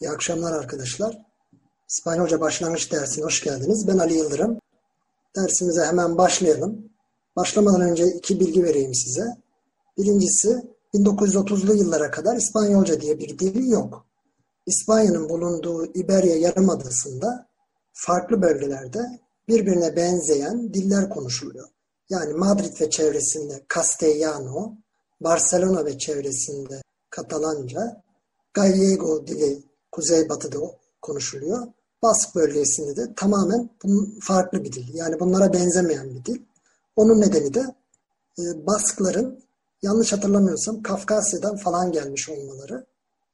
İyi akşamlar arkadaşlar. İspanyolca başlangıç dersine hoş geldiniz. Ben Ali Yıldırım. Dersimize hemen başlayalım. Başlamadan önce iki bilgi vereyim size. Birincisi 1930'lu yıllara kadar İspanyolca diye bir dil yok. İspanya'nın bulunduğu İberya Yarımadası'nda farklı bölgelerde birbirine benzeyen diller konuşuluyor. Yani Madrid ve çevresinde Castellano, Barcelona ve çevresinde Katalanca, Gallego dili kuzeybatıda konuşuluyor. Bask bölgesinde de tamamen farklı bir dil. Yani bunlara benzemeyen bir dil. Onun nedeni de e, Baskların yanlış hatırlamıyorsam Kafkasya'dan falan gelmiş olmaları.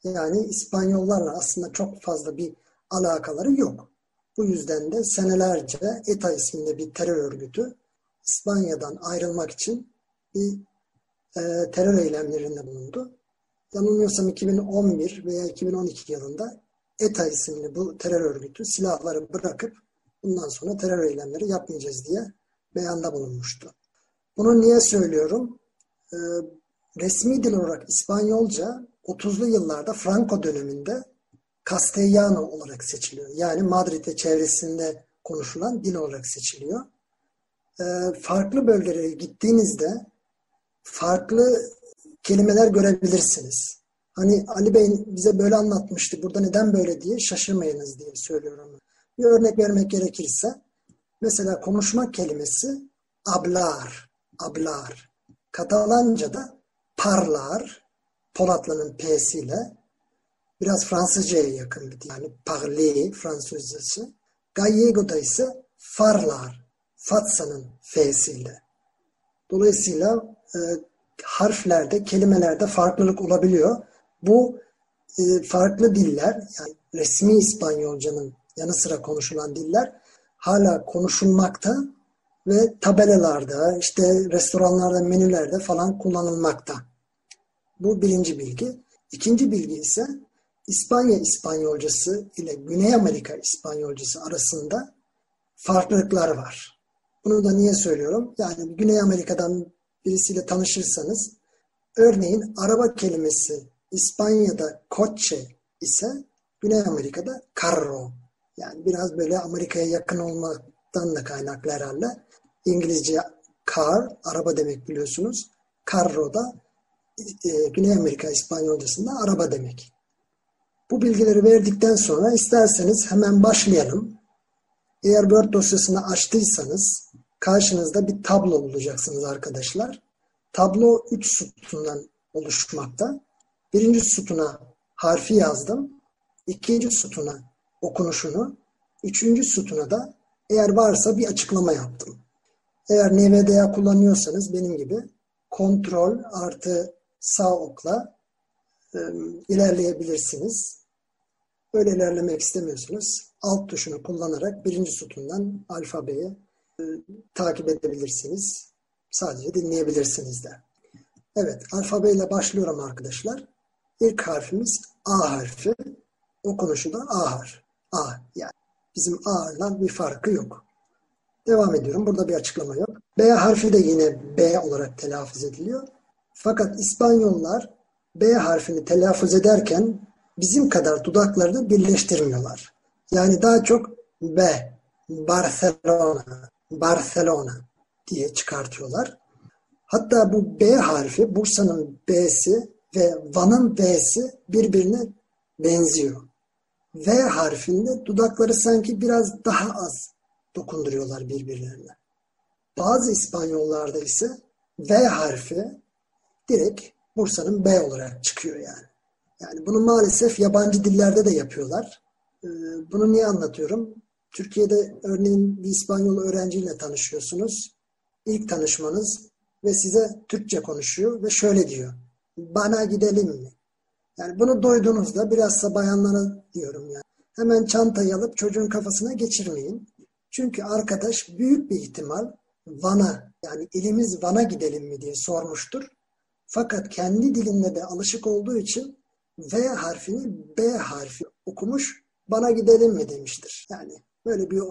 Yani İspanyollarla aslında çok fazla bir alakaları yok. Bu yüzden de senelerce ETA isminde bir terör örgütü İspanya'dan ayrılmak için bir e, terör eylemlerinde bulundu. Yanılmıyorsam 2011 veya 2012 yılında ETA isimli bu terör örgütü silahları bırakıp bundan sonra terör eylemleri yapmayacağız diye beyanda bulunmuştu. Bunu niye söylüyorum? Ee, resmi dil olarak İspanyolca 30'lu yıllarda Franco döneminde Castellano olarak seçiliyor. Yani Madrid ve çevresinde konuşulan dil olarak seçiliyor. Ee, farklı bölgelere gittiğinizde farklı kelimeler görebilirsiniz. Hani Ali Bey bize böyle anlatmıştı, burada neden böyle diye şaşırmayınız diye söylüyorum. Bir örnek vermek gerekirse, mesela konuşmak kelimesi ablar, ablar. Katalanca'da parlar, Polatlı'nın P'siyle, biraz Fransızca'ya yakın bir. Yani parler Fransızcası. Gallego'da ise farlar, Fatsa'nın F'siyle. Dolayısıyla e, harflerde, kelimelerde farklılık olabiliyor. Bu e, farklı diller, yani resmi İspanyolcanın yanı sıra konuşulan diller hala konuşulmakta ve tabelalarda, işte restoranlarda, menülerde falan kullanılmakta. Bu birinci bilgi. İkinci bilgi ise İspanya İspanyolcası ile Güney Amerika İspanyolcası arasında farklılıklar var. Bunu da niye söylüyorum? Yani Güney Amerika'dan birisiyle tanışırsanız örneğin araba kelimesi İspanya'da coche ise Güney Amerika'da carro. Yani biraz böyle Amerika'ya yakın olmaktan da kaynaklı herhalde. İngilizce car, araba demek biliyorsunuz. Carro da e, Güney Amerika İspanyolcasında araba demek. Bu bilgileri verdikten sonra isterseniz hemen başlayalım. Eğer Word dosyasını açtıysanız karşınızda bir tablo bulacaksınız arkadaşlar. Tablo 3 sütundan oluşmakta. Birinci sütuna harfi yazdım. İkinci sütuna okunuşunu. Üçüncü sütuna da eğer varsa bir açıklama yaptım. Eğer NVDA kullanıyorsanız benim gibi kontrol artı sağ okla e, ilerleyebilirsiniz. Böyle ilerlemek istemiyorsunuz. Alt tuşunu kullanarak birinci sütundan alfabeyi takip edebilirsiniz. Sadece dinleyebilirsiniz de. Evet, alfabeyle başlıyorum arkadaşlar. İlk harfimiz A harfi. Okunuşu da A harfi. A yani. Bizim A'dan bir farkı yok. Devam ediyorum. Burada bir açıklama yok. B harfi de yine B olarak telaffuz ediliyor. Fakat İspanyollar B harfini telaffuz ederken bizim kadar dudaklarını birleştirmiyorlar. Yani daha çok B, Barcelona, Barcelona diye çıkartıyorlar. Hatta bu B harfi, Bursa'nın B'si ve Van'ın V'si birbirine benziyor. V harfinde dudakları sanki biraz daha az dokunduruyorlar birbirlerine. Bazı İspanyollarda ise V harfi direkt Bursa'nın B olarak çıkıyor yani. Yani bunu maalesef yabancı dillerde de yapıyorlar. Ee, bunu niye anlatıyorum? Türkiye'de örneğin bir İspanyol öğrenciyle tanışıyorsunuz. İlk tanışmanız ve size Türkçe konuşuyor ve şöyle diyor. Bana gidelim mi? Yani bunu duyduğunuzda bilhassa bayanlara diyorum yani. Hemen çantayı alıp çocuğun kafasına geçirmeyin. Çünkü arkadaş büyük bir ihtimal Van'a yani ilimiz Van'a gidelim mi diye sormuştur. Fakat kendi dilinde de alışık olduğu için V harfini B harfi okumuş bana gidelim mi demiştir. Yani böyle bir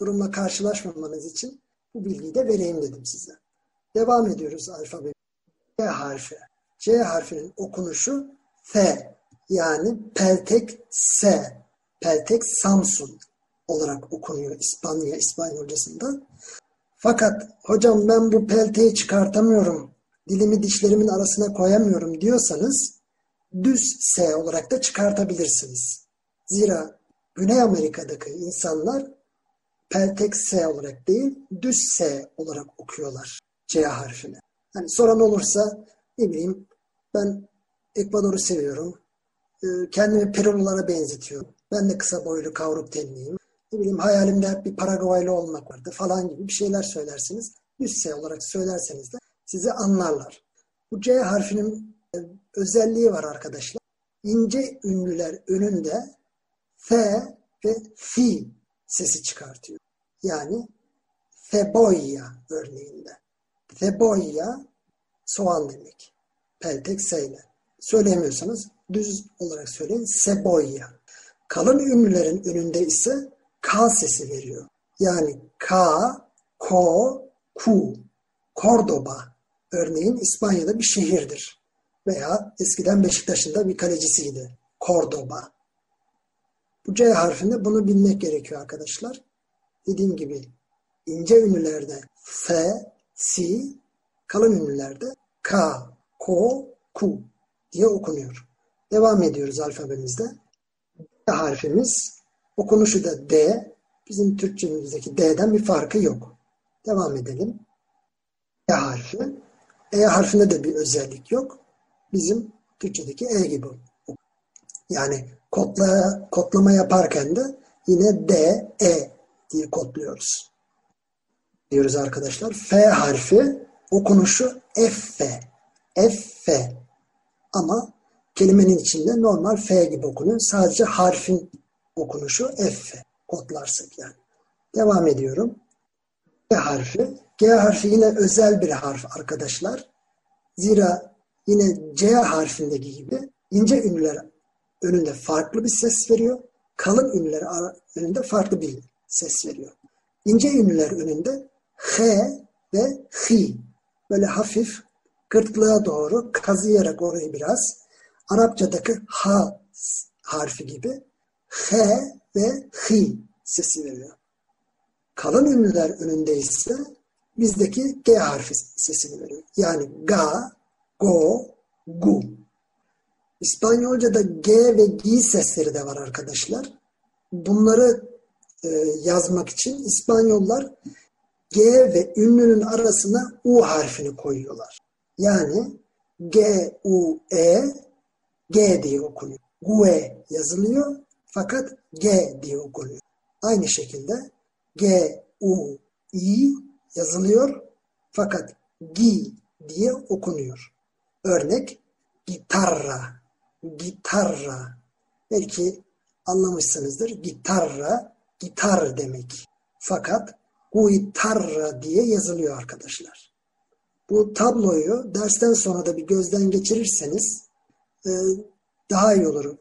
durumla karşılaşmamanız için bu bilgiyi de vereyim dedim size. Devam ediyoruz alfabe. C harfi. C harfinin okunuşu F. Yani peltek S, peltek Samsun olarak okunuyor İspanya İspanyolcasında. Fakat hocam ben bu pelteyi çıkartamıyorum, dilimi dişlerimin arasına koyamıyorum diyorsanız düz S olarak da çıkartabilirsiniz. Zira Güney Amerika'daki insanlar peltek S olarak değil, düz S olarak okuyorlar C harfini. Hani soran olursa ne bileyim ben Ekvador'u seviyorum. Ee, kendimi Perululara benzetiyorum. Ben de kısa boylu kavruk tenliyim. Ne bileyim hayalimde hep bir Paraguaylı olmak vardı falan gibi bir şeyler söylersiniz. Düz S olarak söylerseniz de sizi anlarlar. Bu C harfinin e, özelliği var arkadaşlar. İnce ünlüler önünde F ve Fi sesi çıkartıyor. Yani Feboya örneğinde. Feboya soğan demek. Peltek S ile. Söyleyemiyorsanız düz olarak söyleyin. Seboya. Kalın ünlülerin önünde ise K sesi veriyor. Yani K, Ko, Ku. Cordoba örneğin İspanya'da bir şehirdir. Veya eskiden Beşiktaş'ın da bir kalecisiydi. Cordoba. Bu C harfinde bunu bilmek gerekiyor arkadaşlar. Dediğim gibi ince ünlülerde F, Si, kalın ünlülerde K, Ko, Ku diye okunuyor. Devam ediyoruz alfabemizde. D harfimiz okunuşu da D. Bizim Türkçemizdeki D'den bir farkı yok. Devam edelim. E harfi. E harfinde de bir özellik yok. Bizim Türkçedeki E gibi. Yani kodla, kodlama yaparken de yine D, E diye kodluyoruz. Diyoruz arkadaşlar. F harfi okunuşu F, F. Ama kelimenin içinde normal F gibi okunuyor. Sadece harfin okunuşu F kodlarsak yani. Devam ediyorum. G harfi. G harfi yine özel bir harf arkadaşlar. Zira yine C harfindeki gibi ince ünlüler önünde farklı bir ses veriyor. Kalın ünlüler önünde farklı bir ses veriyor. İnce ünlüler önünde H ve H böyle hafif gırtlığa doğru kazıyarak orayı biraz Arapçadaki H harfi gibi H ve H sesi veriyor. Kalın ünlüler önünde ise bizdeki G harfi sesini veriyor. Yani ga, go, gu. İspanyolca'da G ve G sesleri de var arkadaşlar. Bunları e, yazmak için İspanyollar G ve ünlünün arasına U harfini koyuyorlar. Yani G, U, E, G diye okunuyor. Gue yazılıyor fakat G diye okunuyor. Aynı şekilde G, U, I yazılıyor fakat G diye okunuyor. Örnek gitarra, gitarra. Belki anlamışsınızdır. Gitarra, gitar demek. Fakat guitarra diye yazılıyor arkadaşlar. Bu tabloyu dersten sonra da bir gözden geçirirseniz e, daha iyi olur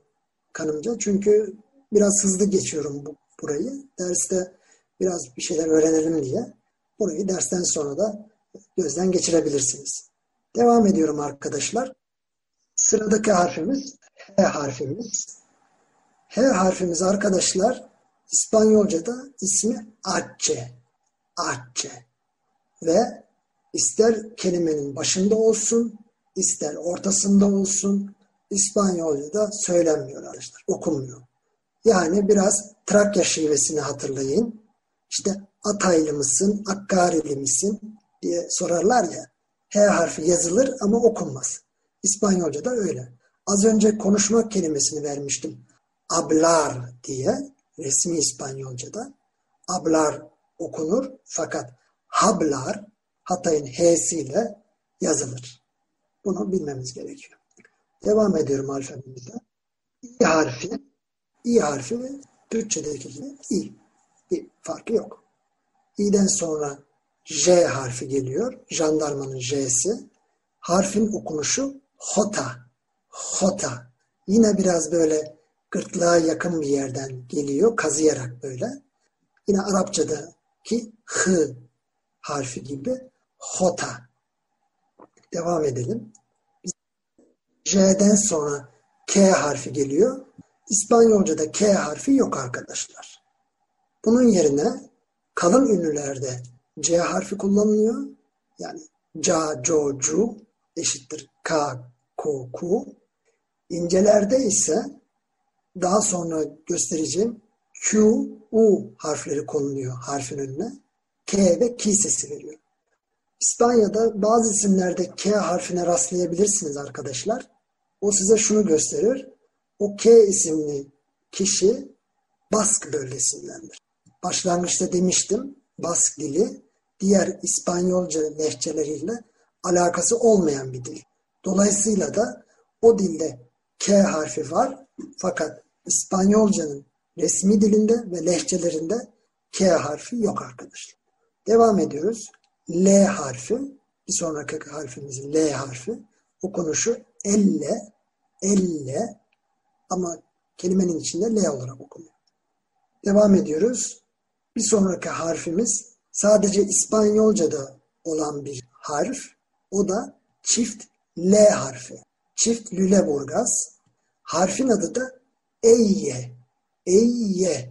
kanımca. Çünkü biraz hızlı geçiyorum bu, burayı. Derste biraz bir şeyler öğrenelim diye. Burayı dersten sonra da gözden geçirebilirsiniz. Devam ediyorum arkadaşlar. Sıradaki harfimiz H harfimiz. H harfimiz arkadaşlar İspanyolca'da ismi Acce. Acce. Ve ister kelimenin başında olsun, ister ortasında olsun, İspanyolca'da söylenmiyor arkadaşlar. Okunmuyor. Yani biraz Trakya şivesini hatırlayın. İşte Ataylı mısın, Akkarili misin diye sorarlar ya. H harfi yazılır ama okunmaz. İspanyolca'da öyle. Az önce konuşmak kelimesini vermiştim. Ablar diye resmi İspanyolca'da. Ablar okunur fakat hablar Hatay'ın H'siyle yazılır. Bunu bilmemiz gerekiyor. Devam ediyorum alfabemizde. İ harfi, İ harfi Türkçedeki gibi İ. Bir farkı yok. İ'den sonra J harfi geliyor. Jandarmanın J'si. Harfin okunuşu hota. Hota. Yine biraz böyle gırtlağa yakın bir yerden geliyor. Kazıyarak böyle. Yine Arapçadaki H harfi gibi hota. Devam edelim. J'den sonra K harfi geliyor. İspanyolca'da K harfi yok arkadaşlar. Bunun yerine kalın ünlülerde C harfi kullanılıyor. Yani ca, co, cu eşittir k, ko, ku. İncelerde ise daha sonra göstereceğim Q, U harfleri konuluyor harfin önüne. K ve K sesi veriyor. İspanya'da bazı isimlerde K harfine rastlayabilirsiniz arkadaşlar. O size şunu gösterir. O K isimli kişi Bask bölgesindendir. Başlangıçta demiştim Bask dili diğer İspanyolca lehçeleriyle alakası olmayan bir dil. Dolayısıyla da o dilde K harfi var fakat İspanyolcanın resmi dilinde ve lehçelerinde K harfi yok arkadaşlar. Devam ediyoruz. L harfi, bir sonraki harfimiz L harfi. Okunuşu elle, elle ama kelimenin içinde L olarak okunuyor. Devam ediyoruz. Bir sonraki harfimiz sadece İspanyolca'da olan bir harf. O da çift L harfi. Çift Lüleburgaz. Harfin adı da Eyye. Eyye.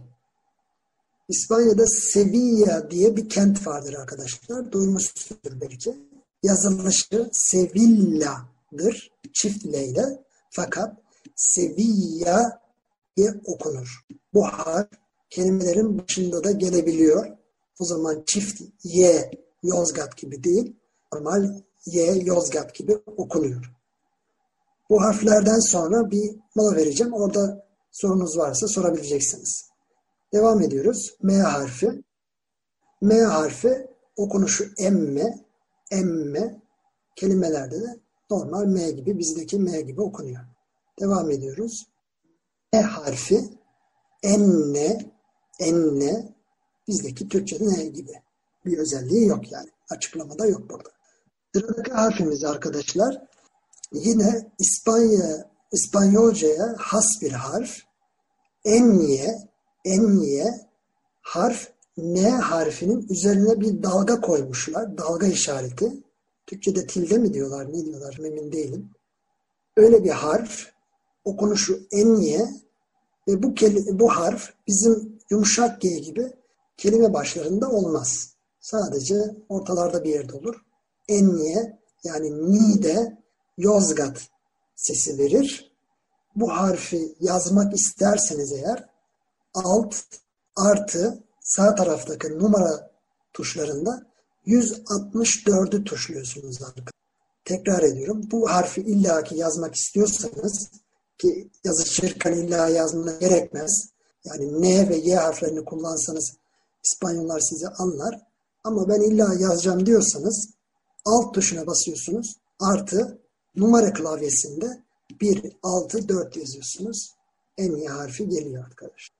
İspanya'da Sevilla diye bir kent vardır arkadaşlar. Duymuşsunuzdur belki. Yazılışı Sevilla'dır. Çift L ile. Fakat Sevilla diye okunur. Bu harf kelimelerin başında da gelebiliyor. O zaman çift Y Yozgat gibi değil, normal Y Yozgat gibi okunuyor. Bu harflerden sonra bir mola vereceğim. Orada sorunuz varsa sorabileceksiniz. Devam ediyoruz. M harfi. M harfi okunuşu emme, emme kelimelerde de normal M gibi, bizdeki M gibi okunuyor. Devam ediyoruz. E harfi enne, enne bizdeki Türkçe'de ne gibi bir özelliği yok yani. Açıklamada yok burada. Sıradaki harfimiz arkadaşlar yine İspanya İspanyolcaya has bir harf. Enye, enye harf N harfinin üzerine bir dalga koymuşlar. Dalga işareti. Türkçe'de tilde mi diyorlar, ne diyorlar emin değilim. Öyle bir harf. Okunuşu enye ve bu, bu harf bizim yumuşak G gibi kelime başlarında olmaz. Sadece ortalarda bir yerde olur. Enye yani ni'de Yozgat sesi verir. Bu harfi yazmak isterseniz eğer alt artı sağ taraftaki numara tuşlarında 164'ü tuşluyorsunuz arkadaşlar. Tekrar ediyorum. Bu harfi illaki yazmak istiyorsanız ki yazışırken illa yazmana gerekmez. Yani N ve Y harflerini kullansanız İspanyollar sizi anlar. Ama ben illa yazacağım diyorsanız alt tuşuna basıyorsunuz. Artı numara klavyesinde 1, 6, 4 yazıyorsunuz. En iyi harfi geliyor arkadaşlar.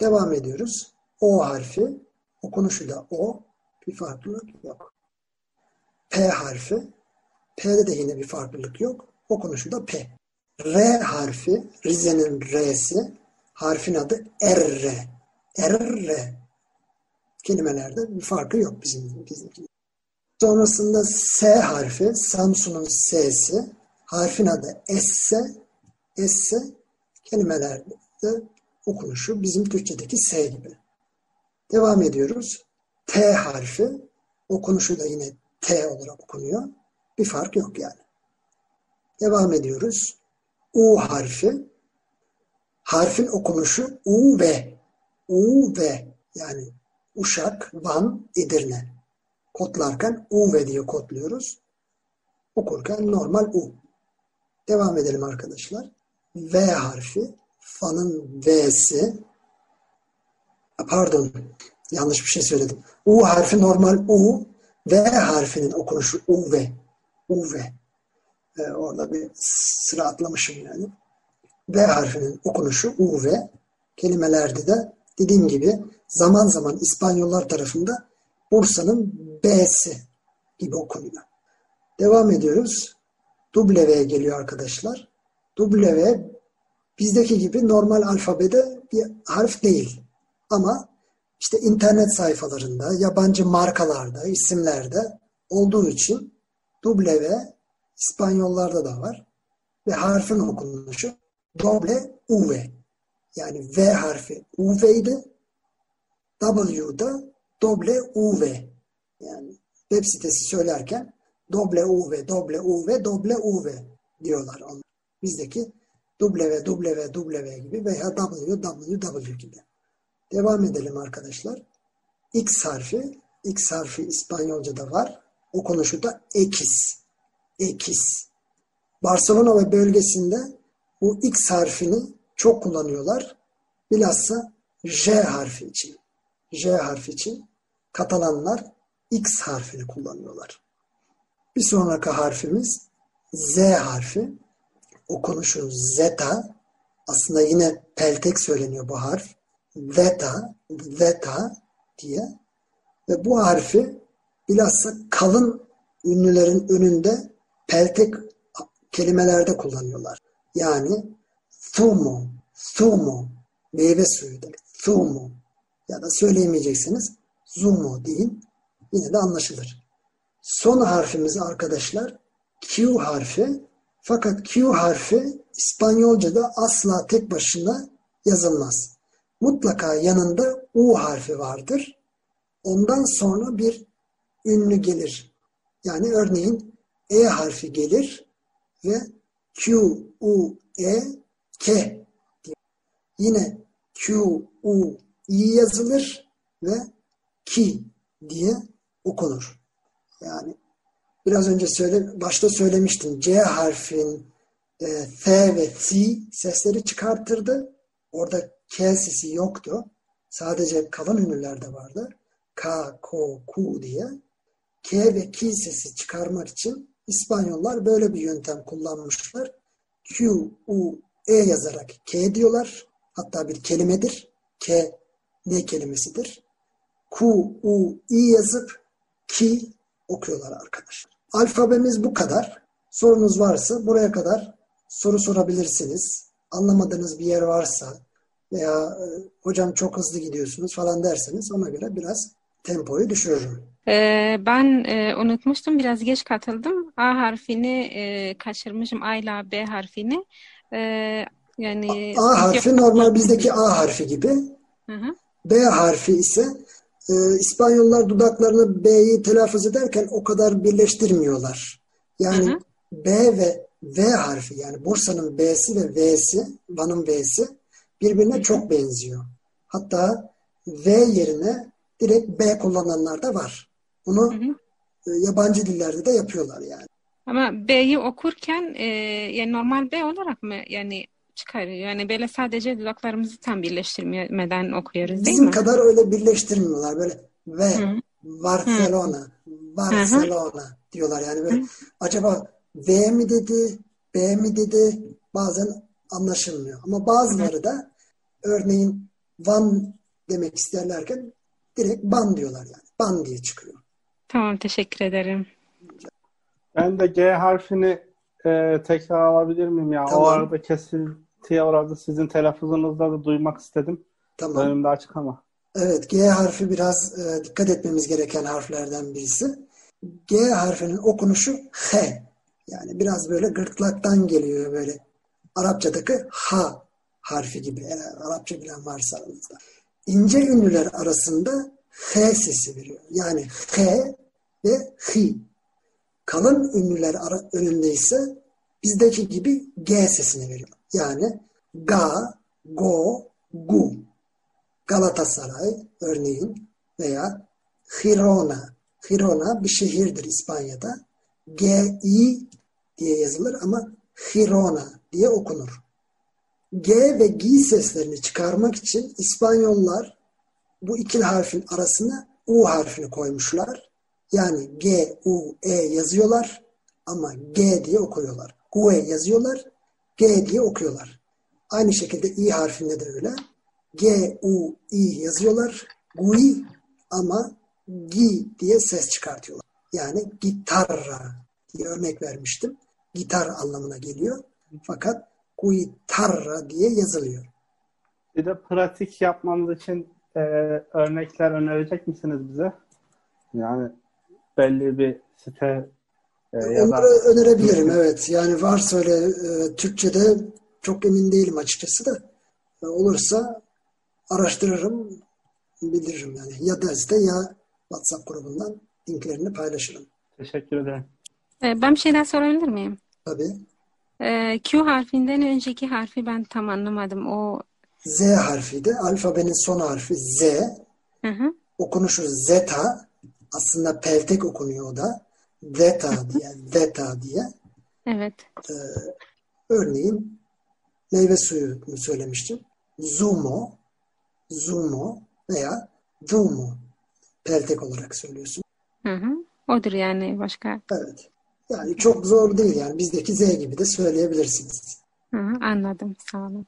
Devam ediyoruz. O harfi. Okunuşu da O. Bir farklılık yok. P harfi. P'de de yine bir farklılık yok. Okunuşu da P. R harfi. Rize'nin R'si. Harfin adı R. R kelimelerde bir farkı yok bizim bizimki. Sonrasında S harfi, Samsun'un S'si, harfin adı S, S kelimelerde okunuşu bizim Türkçedeki S gibi. Devam ediyoruz. T harfi, okunuşu da yine T olarak okunuyor. Bir fark yok yani. Devam ediyoruz. U harfi, harfin okunuşu U ve U ve yani Uşak, Van, Edirne. Kodlarken UV diye kodluyoruz. Okurken normal U. Devam edelim arkadaşlar. V harfi. Fan'ın V'si. Pardon. Yanlış bir şey söyledim. U harfi normal U. V harfinin okunuşu UV. UV. Ee, orada bir sıra atlamışım yani. V harfinin okunuşu UV. Kelimelerde de dediğim gibi zaman zaman İspanyollar tarafında Bursa'nın B'si gibi okunuyor. Devam ediyoruz. W geliyor arkadaşlar. W bizdeki gibi normal alfabede bir harf değil. Ama işte internet sayfalarında, yabancı markalarda, isimlerde olduğu için W İspanyollarda da var. Ve harfin okunuşu doble UV. Yani V harfi UV idi. W'da doble UV. Yani web sitesi söylerken UV, doble UV diyorlar. Onlar. Bizdeki W, W, W gibi veya W, W, W gibi. Devam edelim arkadaşlar. X harfi, X harfi İspanyolca'da var. O konuşuda ekis. Ekis. Barcelona ve bölgesinde bu X harfini çok kullanıyorlar. Bilhassa J harfi için. J harfi için Katalanlar X harfini kullanıyorlar. Bir sonraki harfimiz Z harfi. Okunuşu zeta. Aslında yine peltek söyleniyor bu harf. Zeta, zeta diye. Ve bu harfi bilhassa kalın ünlülerin önünde peltek kelimelerde kullanıyorlar. Yani thumo, thumo, meyve suyu demek. Thumo. Ya da söyleyemeyeceksiniz. Zumo deyin. Yine de anlaşılır. Son harfimiz arkadaşlar Q harfi. Fakat Q harfi İspanyolca'da asla tek başına yazılmaz. Mutlaka yanında U harfi vardır. Ondan sonra bir ünlü gelir. Yani örneğin E harfi gelir ve Q, U, E, K diye. Yine Q, U, I yazılır ve Ki diye okunur. Yani biraz önce söyle, başta söylemiştim. C harfin e, F ve C sesleri çıkartırdı. Orada K sesi yoktu. Sadece kalın ünlülerde vardı. K, Ko, Ku diye. K ve K sesi çıkarmak için İspanyollar böyle bir yöntem kullanmışlar. Q, U, E yazarak K diyorlar. Hatta bir kelimedir. K ne kelimesidir. Q, U, I yazıp ki okuyorlar arkadaşlar. Alfabemiz bu kadar. Sorunuz varsa buraya kadar soru sorabilirsiniz. Anlamadığınız bir yer varsa veya e, hocam çok hızlı gidiyorsunuz falan derseniz ona göre biraz tempoyu düşürürüm. Ee, ben e, unutmuştum. Biraz geç katıldım. A harfini e, kaçırmışım. A ile B harfini. E, yani A, A harfi normal bizdeki A harfi gibi. Hı hı. B harfi ise e, İspanyollar dudaklarını B'yi telaffuz ederken o kadar birleştirmiyorlar. Yani Hı hı. B ve V harfi yani Bursa'nın B'si ve V'si, Van'ın V'si birbirine çok benziyor. Hatta V yerine direkt B kullananlar da var. Bunu Hı hı. e, yabancı dillerde de yapıyorlar yani. Ama B'yi okurken e, yani normal B olarak mı yani çıkarıyor? Yani böyle sadece dudaklarımızı tam birleştirmeden okuyoruz değil Bizim mi? kadar öyle birleştirmiyorlar. Böyle V, Hı. Barcelona, Barcelona diyorlar. Yani böyle acaba V mi dedi, B mi dedi bazen anlaşılmıyor. Ama bazıları da örneğin Van demek isterlerken direkt Ban diyorlar yani. Ban diye çıkıyor. Tamam teşekkür ederim. Ben de G harfini e, tekrar alabilir miyim ya? Tamam. O arada kesintiye uğradı. Sizin telaffuzunuzda da duymak istedim. Tamam. Önümde açık ama. Evet, G harfi biraz e, dikkat etmemiz gereken harflerden birisi. G harfinin okunuşu H. Yani biraz böyle gırtlaktan geliyor böyle. Arapçadaki H harfi gibi. Eğer Arapça bilen varsa aranızda. İnce ünlüler arasında H sesi veriyor. Yani H ve H. Kalın ünlüler önünde ise bizdeki gibi G sesini veriyor. Yani ga, go, gu. Galatasaray örneğin veya Girona. Girona bir şehirdir İspanya'da. G-I diye yazılır ama Girona diye okunur. G ve G seslerini çıkarmak için İspanyollar bu iki harfin arasına U harfini koymuşlar. Yani G, U, E yazıyorlar ama G diye okuyorlar. GUE yazıyorlar, G diye okuyorlar. Aynı şekilde I harfinde de öyle. G, U, I yazıyorlar. GUI ama Gi diye ses çıkartıyorlar. Yani gitarra diye örnek vermiştim. Gitar anlamına geliyor. Fakat guitarra diye yazılıyor. Bir de pratik yapmamız için e, örnekler önerecek misiniz bize? Yani belli bir site e, ya da Onları önerebilirim evet. Yani varsa öyle e, Türkçe'de çok emin değilim açıkçası da. E, olursa araştırırım, bildiririm yani. Ya derste ya WhatsApp grubundan linklerini paylaşırım. Teşekkür ederim. Ee, ben bir şey daha sorabilir miyim? Tabii. Ee, Q harfinden önceki harfi ben tam anlamadım. O Z harfiydi. Alfabenin son harfi Z. hı hı. Okunuşu zeta. Aslında peltek okunuyor o da. Zeta diye, zeta diye. Evet. Örneğin meyve suyu söylemiştim. Zumo, zumo veya zumo peltek olarak söylüyorsun. Hı hı. Odur yani başka. Evet. Yani çok zor değil yani bizdeki Z gibi de söyleyebilirsiniz. Hı hı. Anladım. Sağ olun.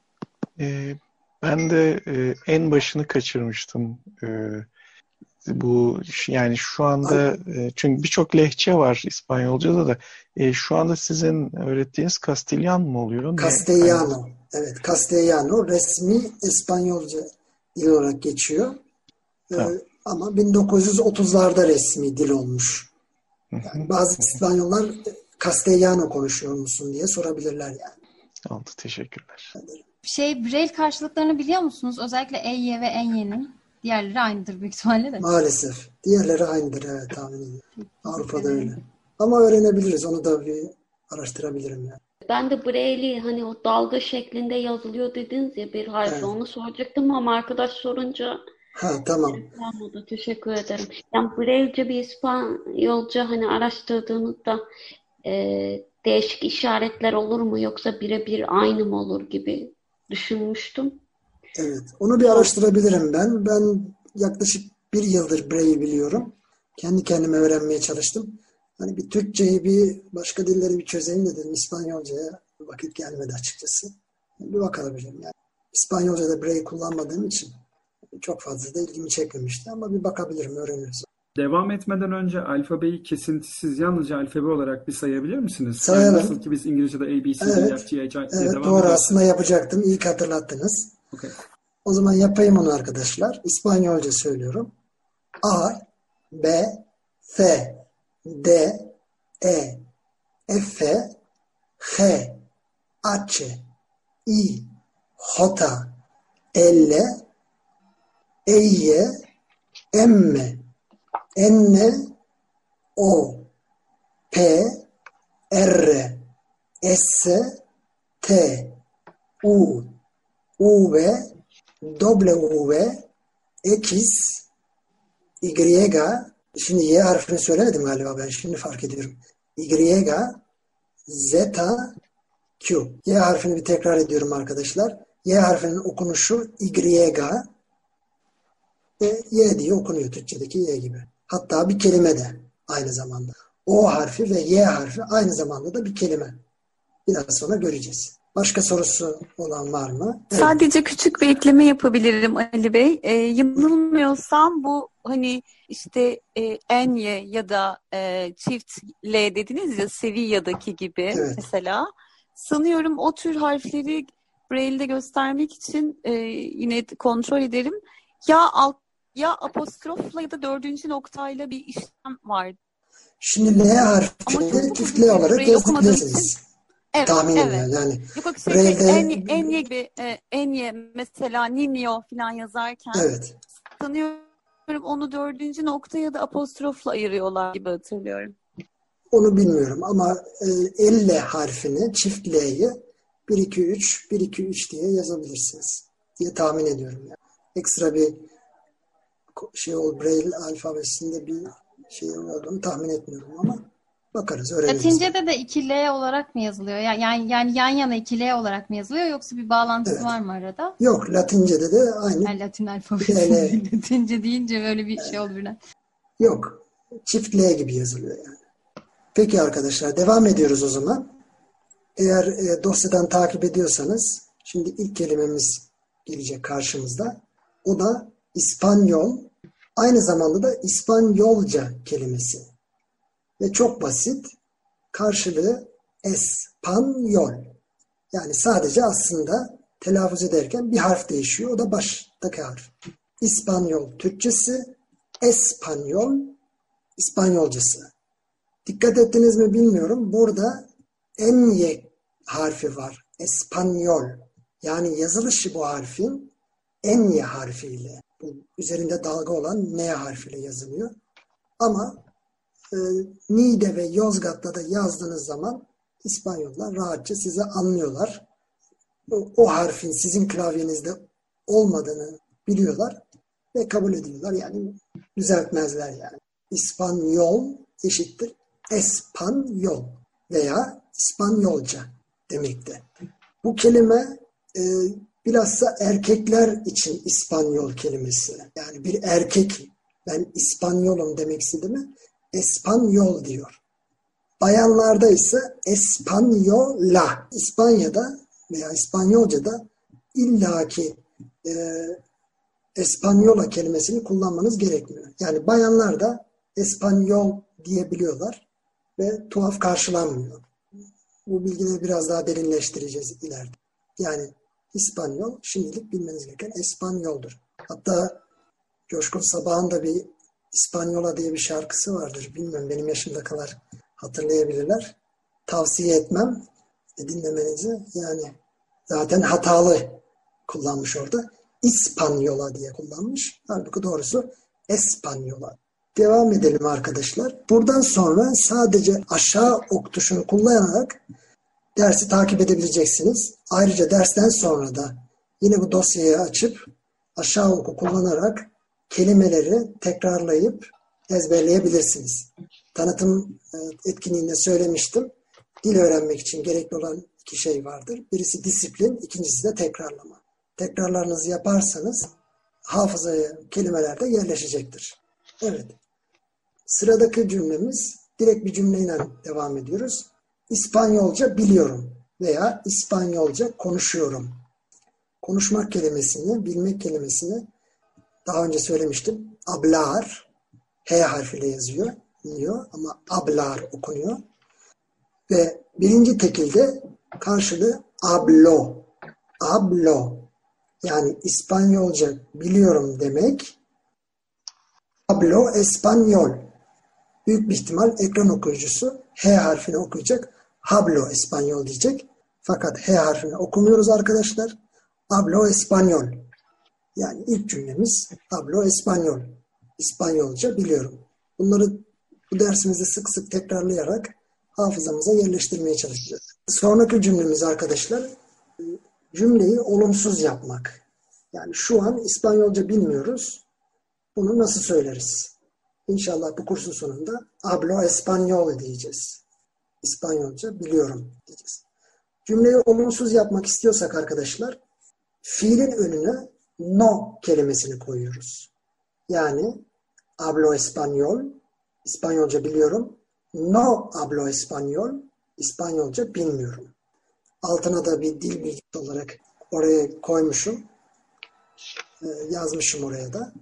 Ee, ben de e, en başını kaçırmıştım. Ee, bu yani şu anda e, çünkü birçok lehçe var İspanyolca'da da e, şu anda sizin öğrettiğiniz Kastilyan mı oluyor? Castellano. Evet, Castellano resmi İspanyolca dil olarak geçiyor. Tamam. ama 1930'larda resmi dil olmuş. Yani bazı İspanyollar Castellano konuşuyor musun diye sorabilirler yani. Oldu, teşekkürler. Şey Braille karşılıklarını biliyor musunuz? Özellikle EY ve ENY'nin. Diğerleri aynıdır büyük ihtimalle de. Maalesef. Diğerleri aynıdır evet tahmin ediyorum. Avrupa'da öyle. Ama öğrenebiliriz. Onu da bir araştırabilirim yani. Ben de Braille'i hani o dalga şeklinde yazılıyor dediniz ya bir harfi Evet. onu soracaktım ama arkadaş sorunca Ha tamam. olmadı. Teşekkür ederim. Yani Braille'ce bir İspanyolca hani araştırdığınızda e, değişik işaretler olur mu yoksa birebir aynı mı olur gibi düşünmüştüm. Evet. Onu bir araştırabilirim ben. Ben yaklaşık bir yıldır Braille'i biliyorum. Kendi kendime öğrenmeye çalıştım. Hani bir Türkçeyi bir başka dilleri bir çözeyim de dedim. İspanyolcaya vakit gelmedi açıkçası. Bir bakabilirim yani. İspanyolca'da Braille kullanmadığım için çok fazla da ilgimi çekmemişti ama bir bakabilirim, öğreniriz. Devam etmeden önce alfabeyi kesintisiz yalnızca alfabe olarak bir sayabilir misiniz? Sayalım. Yani nasıl ki biz İngilizce'de A, B, C, D, Evet. F, G, H, I Evet devam doğru ediyoruz. aslında yapacaktım. İyi ki hatırlattınız. Okey. O zaman yapayım onu arkadaşlar. İspanyolca söylüyorum. A, B, F, D, E, F, G, H, I, J, L, E, M, N, O, P, R, S, T, U, V, W, X, Y, şimdi Y harfini söylemedim galiba ben şimdi fark ediyorum. Y, Z, Q. Y harfini bir tekrar ediyorum arkadaşlar. Y harfinin okunuşu Y ve Y diye okunuyor Türkçedeki Y gibi. Hatta bir kelime de aynı zamanda. O harfi ve Y harfi aynı zamanda da bir kelime. Biraz sonra göreceğiz. Başka sorusu olan var mı? Evet. Sadece küçük bir ekleme yapabilirim Ali Bey. Ee, yanılmıyorsam bu hani işte e, enye ya da e, çift L dediniz ya Sevilla'daki gibi Evet. mesela. Sanıyorum o tür harfleri Braille'de göstermek için e, yine kontrol ederim. Ya alt ya apostrofla ya da dördüncü noktayla bir işlem var. Şimdi L çok çift L olarak yazabilirsiniz. Evet, Tahminim evet. yani. yani. Yok şey, Braille'de- en, enye gibi e, enye mesela Nimio falan yazarken Evet. sanıyorum onu dördüncü nokta ya da apostrofla ayırıyorlar gibi hatırlıyorum. Onu bilmiyorum ama e, elle harfini, çift L'yi 1, 2, 3, 1, 2, 3 diye yazabilirsiniz diye tahmin ediyorum. Yani. Ekstra bir şey ol Braille alfabesinde bir şey olduğunu tahmin etmiyorum ama bakarız, öğreniriz. Latince'de de 2L olarak mı yazılıyor? Yani, yani, yani yan yana 2L olarak mı yazılıyor yoksa bir bağlantısı Evet. var mı arada? Yok, Latince'de de aynı. Yani Latin alfabesi. Latince deyince böyle bir şey oldu birden. Yok. Çift L gibi yazılıyor yani. Peki arkadaşlar devam ediyoruz o zaman. Eğer e, dosyadan takip ediyorsanız şimdi ilk kelimemiz gelecek karşımızda. O da İspanyol. Aynı zamanda da İspanyolca kelimesi. Ve çok basit. Karşılığı Espanyol. Yani sadece aslında telaffuz ederken bir harf değişiyor. O da baştaki harf. İspanyol Türkçesi, Espanyol İspanyolcası. Dikkat ettiniz mi bilmiyorum. Burada enye harfi var. Espanyol. Yani yazılışı bu harfin Enye harfiyle, bu üzerinde dalga olan N harfiyle yazılıyor. Ama e, Niğde ve Yozgat'ta da yazdığınız zaman İspanyollar rahatça sizi anlıyorlar. O, o harfin sizin klavyenizde olmadığını biliyorlar ve kabul ediyorlar. Yani düzeltmezler yani. İspanyol eşittir Espanyol veya İspanyolca demekte. Bu kelime e, bilhassa erkekler için İspanyol kelimesi. Yani bir erkek ben İspanyolum demek istedi mi? Espanyol diyor. Bayanlarda ise Espanyola. İspanya'da veya İspanyolca'da illaki e, Espanyola kelimesini kullanmanız gerekmiyor. Yani bayanlar da Espanyol diyebiliyorlar ve tuhaf karşılanmıyor. Bu bilgileri biraz daha derinleştireceğiz ileride. Yani İspanyol şimdilik bilmeniz gereken Espanyoldur. Hatta Coşkun Sabah'ın da bir İspanyola diye bir şarkısı vardır. Bilmiyorum benim yaşımda kadar hatırlayabilirler. Tavsiye etmem e, dinlemenizi. Yani zaten hatalı kullanmış orada. İspanyola diye kullanmış. Halbuki doğrusu Espanyola. Devam edelim arkadaşlar. Buradan sonra sadece aşağı ok tuşunu kullanarak dersi takip edebileceksiniz. Ayrıca dersten sonra da yine bu dosyayı açıp aşağı oku kullanarak kelimeleri tekrarlayıp ezberleyebilirsiniz. Tanıtım e, etkinliğinde söylemiştim. Dil öğrenmek için gerekli olan iki şey vardır. Birisi disiplin, ikincisi de tekrarlama. Tekrarlarınızı yaparsanız hafızaya kelimelerde yerleşecektir. Evet. Sıradaki cümlemiz direkt bir cümleyle devam ediyoruz. İspanyolca biliyorum veya İspanyolca konuşuyorum. Konuşmak kelimesini, bilmek kelimesini daha önce söylemiştim. Ablar, H harfiyle yazıyor, diyor ama ablar okunuyor. Ve birinci tekilde karşılığı ablo. Ablo. Yani İspanyolca biliyorum demek. Hablo Espanyol. Büyük bir ihtimal ekran okuyucusu H harfini okuyacak. Hablo Espanyol diyecek. Fakat H harfini okumuyoruz arkadaşlar. Hablo Espanyol. Yani ilk cümlemiz Hablo Espanyol. İspanyolca biliyorum. Bunları bu dersimizde sık sık tekrarlayarak hafızamıza yerleştirmeye çalışacağız. Sonraki cümlemiz arkadaşlar cümleyi olumsuz yapmak. Yani şu an İspanyolca bilmiyoruz. Bunu nasıl söyleriz? İnşallah bu kursun sonunda hablo español diyeceğiz. İspanyolca biliyorum diyeceğiz. Cümleyi olumsuz yapmak istiyorsak arkadaşlar fiilin önüne no kelimesini koyuyoruz. Yani hablo español, İspanyolca biliyorum. No hablo español, İspanyolca bilmiyorum. Altına da bir dil bilgisi olarak oraya koymuşum. Ee, yazmışım oraya da.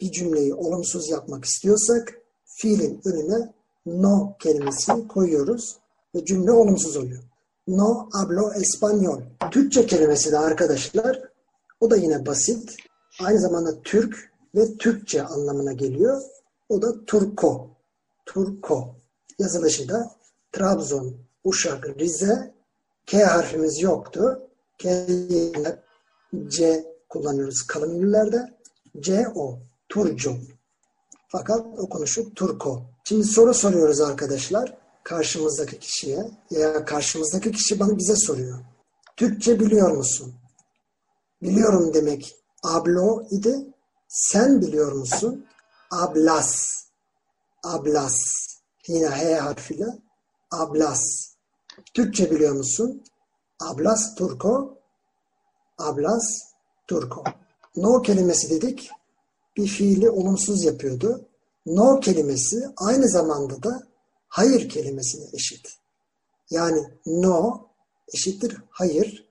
Bir cümleyi olumsuz yapmak istiyorsak fiilin önüne no kelimesini koyuyoruz ve cümle olumsuz oluyor. No hablo español. Türkçe kelimesi de arkadaşlar o da yine basit. Aynı zamanda Türk ve Türkçe anlamına geliyor. O da Turko. Turko. Yazılışı da Trabzon, Uşak, Rize. K harfimiz yoktu. K yerine C kullanıyoruz kalın ünlülerde. C o. Turco. Fakat okunuşu Turko. Şimdi soru soruyoruz arkadaşlar. Karşımızdaki kişiye ya karşımızdaki kişi bana bize soruyor. Türkçe biliyor musun? Biliyorum demek ablo idi. Sen biliyor musun? Ablas. Ablas. Yine H harfiyle. Ablas. Türkçe biliyor musun? Ablas Turko. Ablas Turko. No kelimesi dedik. Bir fiili olumsuz yapıyordu. No kelimesi aynı zamanda da hayır kelimesine eşit. Yani no eşittir hayır.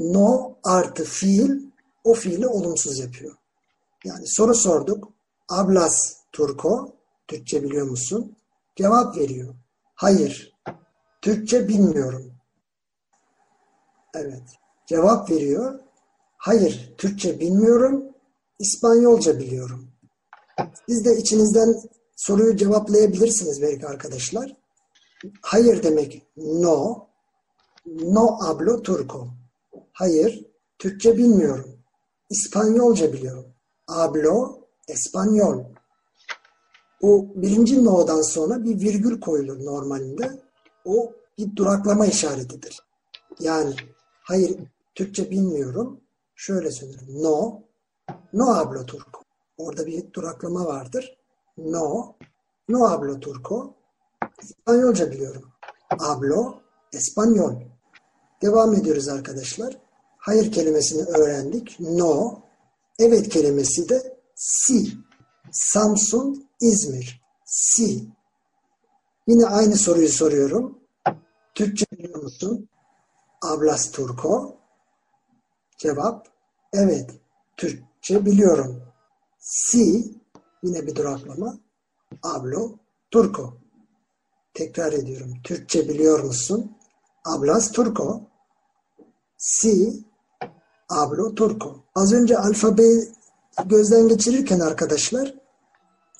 No artı fiil o fiili olumsuz yapıyor. Yani soru sorduk. Ablas Turko, Türkçe biliyor musun? Cevap veriyor. Hayır. Türkçe bilmiyorum. Evet. Cevap veriyor. Hayır, Türkçe bilmiyorum. İspanyolca biliyorum. Siz de içinizden soruyu cevaplayabilirsiniz belki arkadaşlar. Hayır demek no. No hablo turco. Hayır, Türkçe bilmiyorum. İspanyolca biliyorum. Hablo español. O birinci no'dan sonra bir virgül koyulur normalinde. O bir duraklama işaretidir. Yani hayır Türkçe bilmiyorum. Şöyle söylerim. No, no hablo turco. Orada bir duraklama vardır. No, no hablo turco. İspanyolca biliyorum. Hablo español. Devam ediyoruz arkadaşlar. Hayır kelimesini öğrendik. No. Evet kelimesi de si. Samsun, İzmir. Si. Yine aynı soruyu soruyorum. Türkçe biliyor musun? Hablas turco? Cevap evet. Türkçe biliyorum. Si yine bir duraklama. Hablo turco. Tekrar ediyorum. Türkçe biliyor musun? Hablas turco? Si hablo turco. Az önce alfabeyi gözden geçirirken arkadaşlar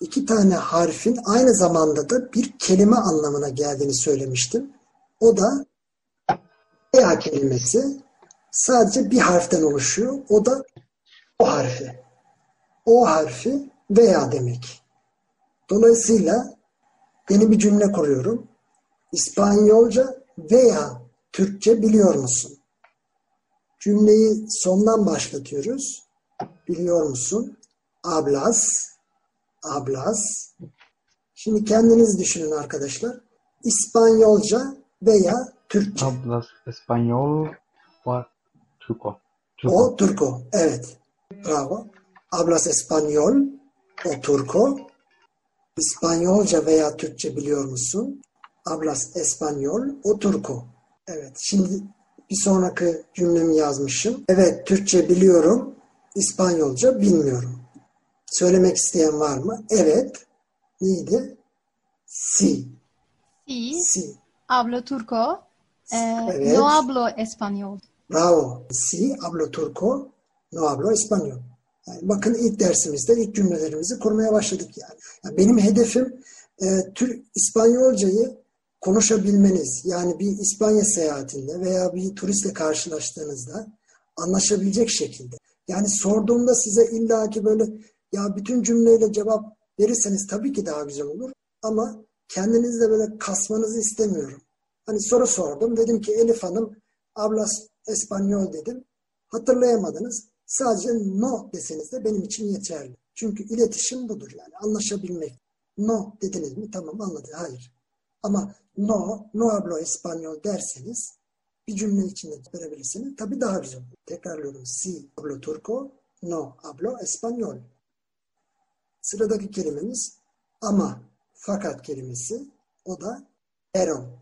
iki tane harfin aynı zamanda da bir kelime anlamına geldiğini söylemiştim. O da veya kelimesi sadece bir harften oluşuyor. O da o harfi. O harfi veya demek. Dolayısıyla yeni bir cümle kuruyorum. İspanyolca veya Türkçe biliyor musun? Cümleyi sondan başlatıyoruz. Biliyor musun? Hablas, hablas. Şimdi kendiniz düşünün arkadaşlar. İspanyolca veya Türkçe. Hablas español o turco. Turco. O Turco. Evet. Bravo. Hablas español o Turco. İspanyolca veya Türkçe biliyor musun? Hablas español o Turco. Evet. Şimdi bir sonraki cümlemi yazmışım. Evet Türkçe biliyorum. İspanyolca bilmiyorum. Söylemek isteyen var mı? Evet. Neydi? Si. Sí, Si. hablo turco. Eh, Evet. No hablo español. Bravo. Si hablo turco, no hablo español. Yani bakın ilk dersimizde ilk cümlelerimizi kurmaya başladık yani. Yani benim hedefim e, Türk İspanyolcayı konuşabilmeniz. Yani bir İspanya seyahatinde veya bir turistle karşılaştığınızda anlaşabilecek şekilde. Yani sorduğumda size illaki böyle ya bütün cümleyle cevap verirseniz tabii ki daha güzel olur. Ama kendinizle böyle kasmanızı istemiyorum. Hani soru sordum. Dedim ki Elif Hanım hablas español dedim. Hatırlayamadınız. Sadece no deseniz de benim için yeterli. Çünkü iletişim budur yani. Anlaşabilmek. No dediniz mi? Tamam anladı. Hayır. Ama no, no hablo español derseniz bir cümle içinde verebilirsiniz. Tabii daha güzel. Tekrarlıyorum. Si hablo turco, no hablo español. Sıradaki kelimemiz ama, fakat kelimesi. O da pero.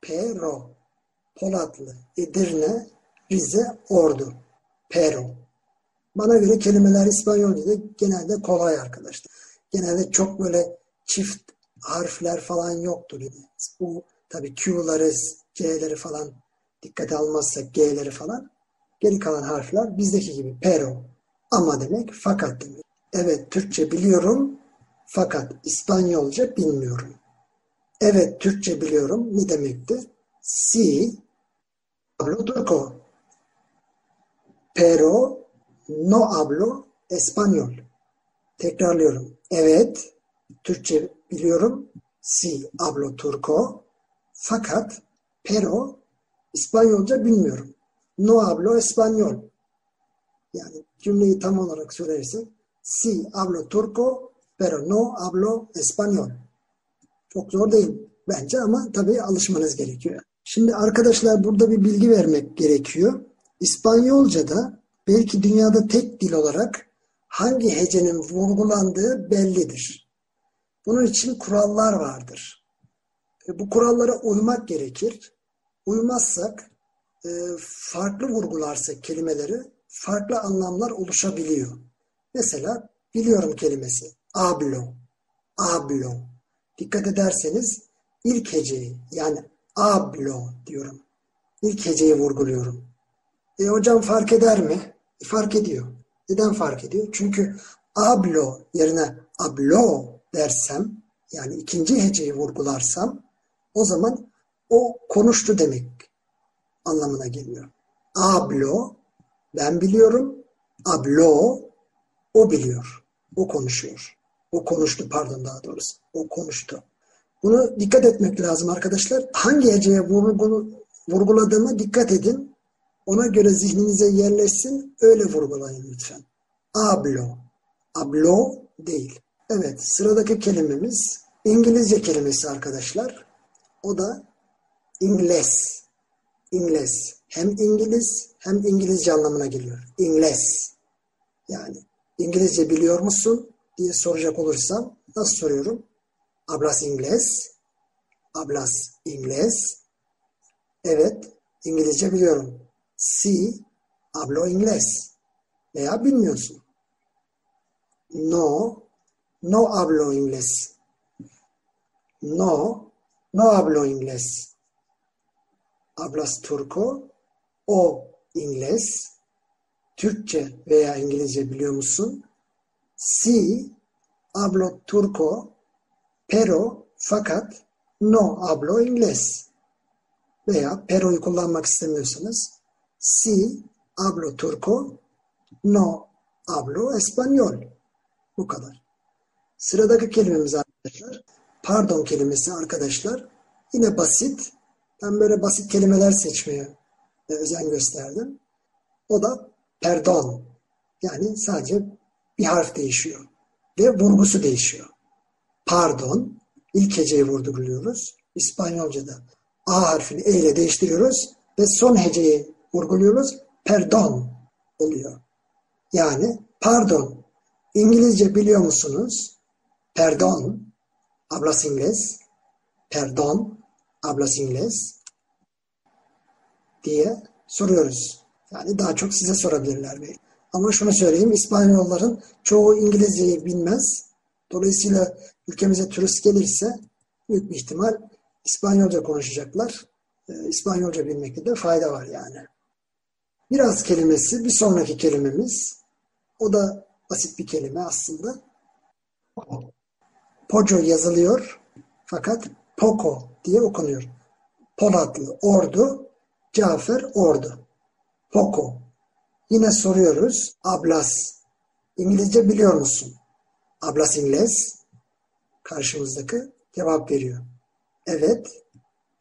Pero. Polatlı, Edirne, Rize, Ordu. Pero. Bana göre kelimeler İspanyolca'da genelde kolay arkadaşlar. Genelde çok böyle çift harfler falan yoktur. Yani bu tabii Q'ları, C'leri falan dikkate almazsak G'leri falan geri kalan harfler bizdeki gibi pero. Ama demek fakat demek. Evet Türkçe biliyorum fakat İspanyolca bilmiyorum. Evet Türkçe biliyorum ne demekti? Si hablo turco. Pero no hablo español. Tekrarlıyorum. Evet Türkçe biliyorum. Si hablo turco. Fakat pero İspanyolca bilmiyorum. No hablo español. Yani cümleyi tam olarak söylersek si hablo turco pero no hablo español. Çok zor değil bence ama tabii alışmanız gerekiyor. Şimdi arkadaşlar burada bir bilgi vermek gerekiyor. İspanyolca'da belki dünyada tek dil olarak hangi hecenin vurgulandığı bellidir. Bunun için kurallar vardır. E, bu kurallara uymak gerekir. Uymazsak, e, farklı vurgularsak kelimeleri farklı anlamlar oluşabiliyor. Mesela biliyorum kelimesi. Hablo. Hablo. Dikkat ederseniz ilk heceyi yani hablo diyorum. İlk heceyi vurguluyorum. E hocam fark eder mi? E, fark ediyor. Neden fark ediyor? Çünkü hablo yerine hablo dersem yani ikinci heceyi vurgularsam o zaman o konuştu demek anlamına geliyor. Hablo, ben biliyorum. Hablo, o biliyor. O konuşuyor. O konuştu pardon daha doğrusu. O konuştu. Bunu dikkat etmek lazım arkadaşlar. Hangi heceye vurgulu, vurguladığıma dikkat edin. Ona göre zihninize yerleşsin. Öyle vurgulayın lütfen. Hablo. Hablo değil. Evet sıradaki kelimemiz İngilizce kelimesi arkadaşlar. O da İngles. İngles. Hem İngiliz hem İngilizce anlamına geliyor. İngles. Yani İngilizce biliyor musun diye soracak olursam nasıl soruyorum? Hablas ingles? Hablas ingles? Evet, İngilizce biliyorum. Si, hablo ingles. Veya bilmiyorsun. No, no hablo ingles. No, no hablo ingles. Hablas turco? O ingles. Türkçe veya İngilizce biliyor musun? Si, hablo turco, pero fakat no hablo ingles. Veya pero'yu kullanmak istemiyorsanız si hablo turco, no hablo español. Bu kadar. Sıradaki kelimemiz arkadaşlar. Pardon kelimesi arkadaşlar. Yine basit. Ben böyle basit kelimeler seçmeye özen gösterdim. O da perdon. Yani sadece bir harf değişiyor. Ve vurgusu değişiyor. Pardon. ilk heceyi vurguluyoruz. İspanyolca'da A harfini E ile değiştiriyoruz ve son heceyi vurguluyoruz. Perdon oluyor. Yani pardon. İngilizce biliyor musunuz? Perdon. Hablas inglés. Perdon. Hablas inglés. Diye soruyoruz. Yani daha çok size sorabilirler belki. Ama şunu söyleyeyim, İspanyolların çoğu İngilizceyi bilmez. Dolayısıyla ülkemize turist gelirse büyük bir ihtimal İspanyolca konuşacaklar. Ee, İspanyolca bilmekte de fayda var yani. Biraz kelimesi, bir sonraki kelimemiz. O da basit bir kelime aslında. Poco yazılıyor fakat Poco diye okunuyor. Polatlı ordu, Cafer ordu. Poco. Yine soruyoruz. Ablas. İngilizce biliyor musun? Ablas İngiliz. Karşımızdaki cevap veriyor. Evet.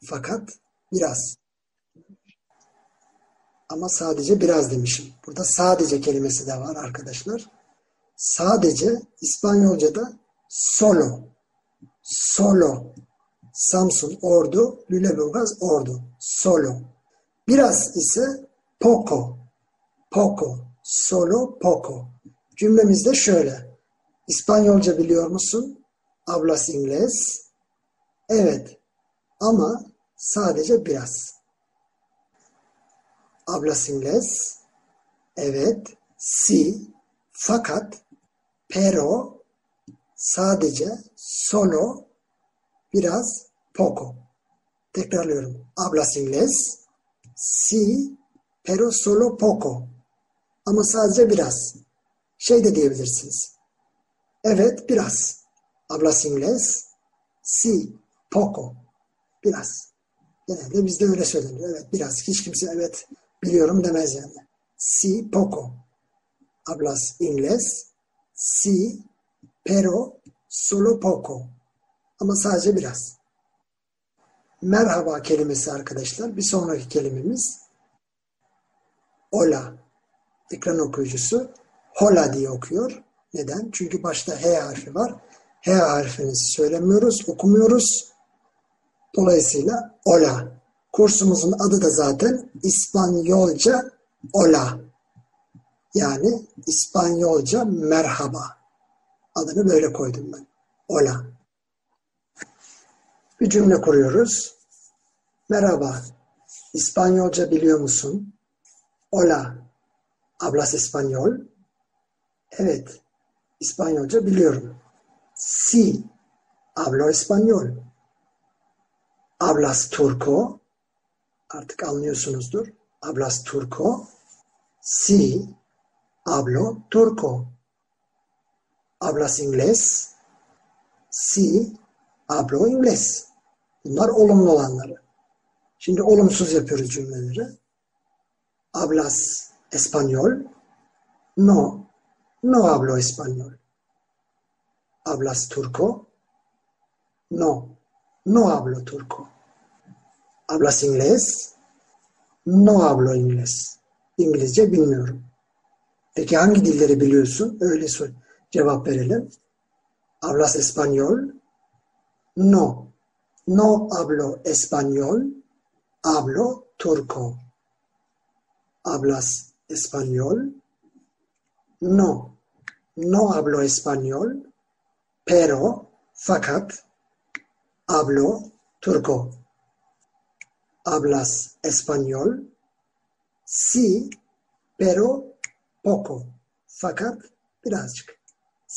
Fakat biraz. Ama sadece biraz demişim. Burada sadece kelimesi de var arkadaşlar. Sadece İspanyolca'da solo. Solo. Samsun ordu, Lüleburgaz ordu. Solo. Biraz ise poco. Poco. Solo poco. Cümlemizde şöyle. İspanyolca biliyor musun? Hablas inglés? Evet. Ama sadece biraz. Hablas inglés? Evet. Si. Fakat. Pero. Sadece. Solo. Biraz. Poco. Tekrarlıyorum. Hablas inglés? Si. Pero solo poco. Ama sadece biraz. Şey de diyebilirsiniz. Evet biraz. Hablas inglés? Si, poco. Biraz. Genelde bizde öyle söylenir. Evet biraz. Hiç kimse evet biliyorum demez yani. Si, poco. Hablas inglés? Si, pero solo poco. Ama sadece biraz. Merhaba kelimesi arkadaşlar. Bir sonraki kelimemiz Hola. Ekran okuyucusu hola diye okuyor. Neden? Çünkü başta H harfi var. H harfini söylemiyoruz, okumuyoruz. Dolayısıyla hola. Kursumuzun adı da zaten İspanyolca hola. Yani İspanyolca merhaba. Adını böyle koydum ben. Hola. Bir cümle kuruyoruz. Merhaba. İspanyolca biliyor musun? Hola. ¿Hablas español? Evet. İspanyolca biliyorum. Sí. Hablo español. ¿Hablas turco? Artık anlıyorsunuzdur. ¿Hablas turco? Sí. Hablo turco. ¿Hablas inglés? Sí. Hablo inglés. Bunlar olumlu olanları. Şimdi olumsuz yapıyoruz cümleleri. Hablas español? No, no hablo español. ¿Hablas turco? No, no hablo turco. ¿Hablas inglés? No hablo inglés. İngilizce bilmiyorum. Peki hangi dilleri biliyorsun? Öyle sor. Cevap verelim. ¿Hablas español? No, no hablo español. Hablo turco. ¿Hablas español? No, no hablo español, pero fakat hablo turco. ¿Hablas español? Sí, pero poco. Fakat birazcık.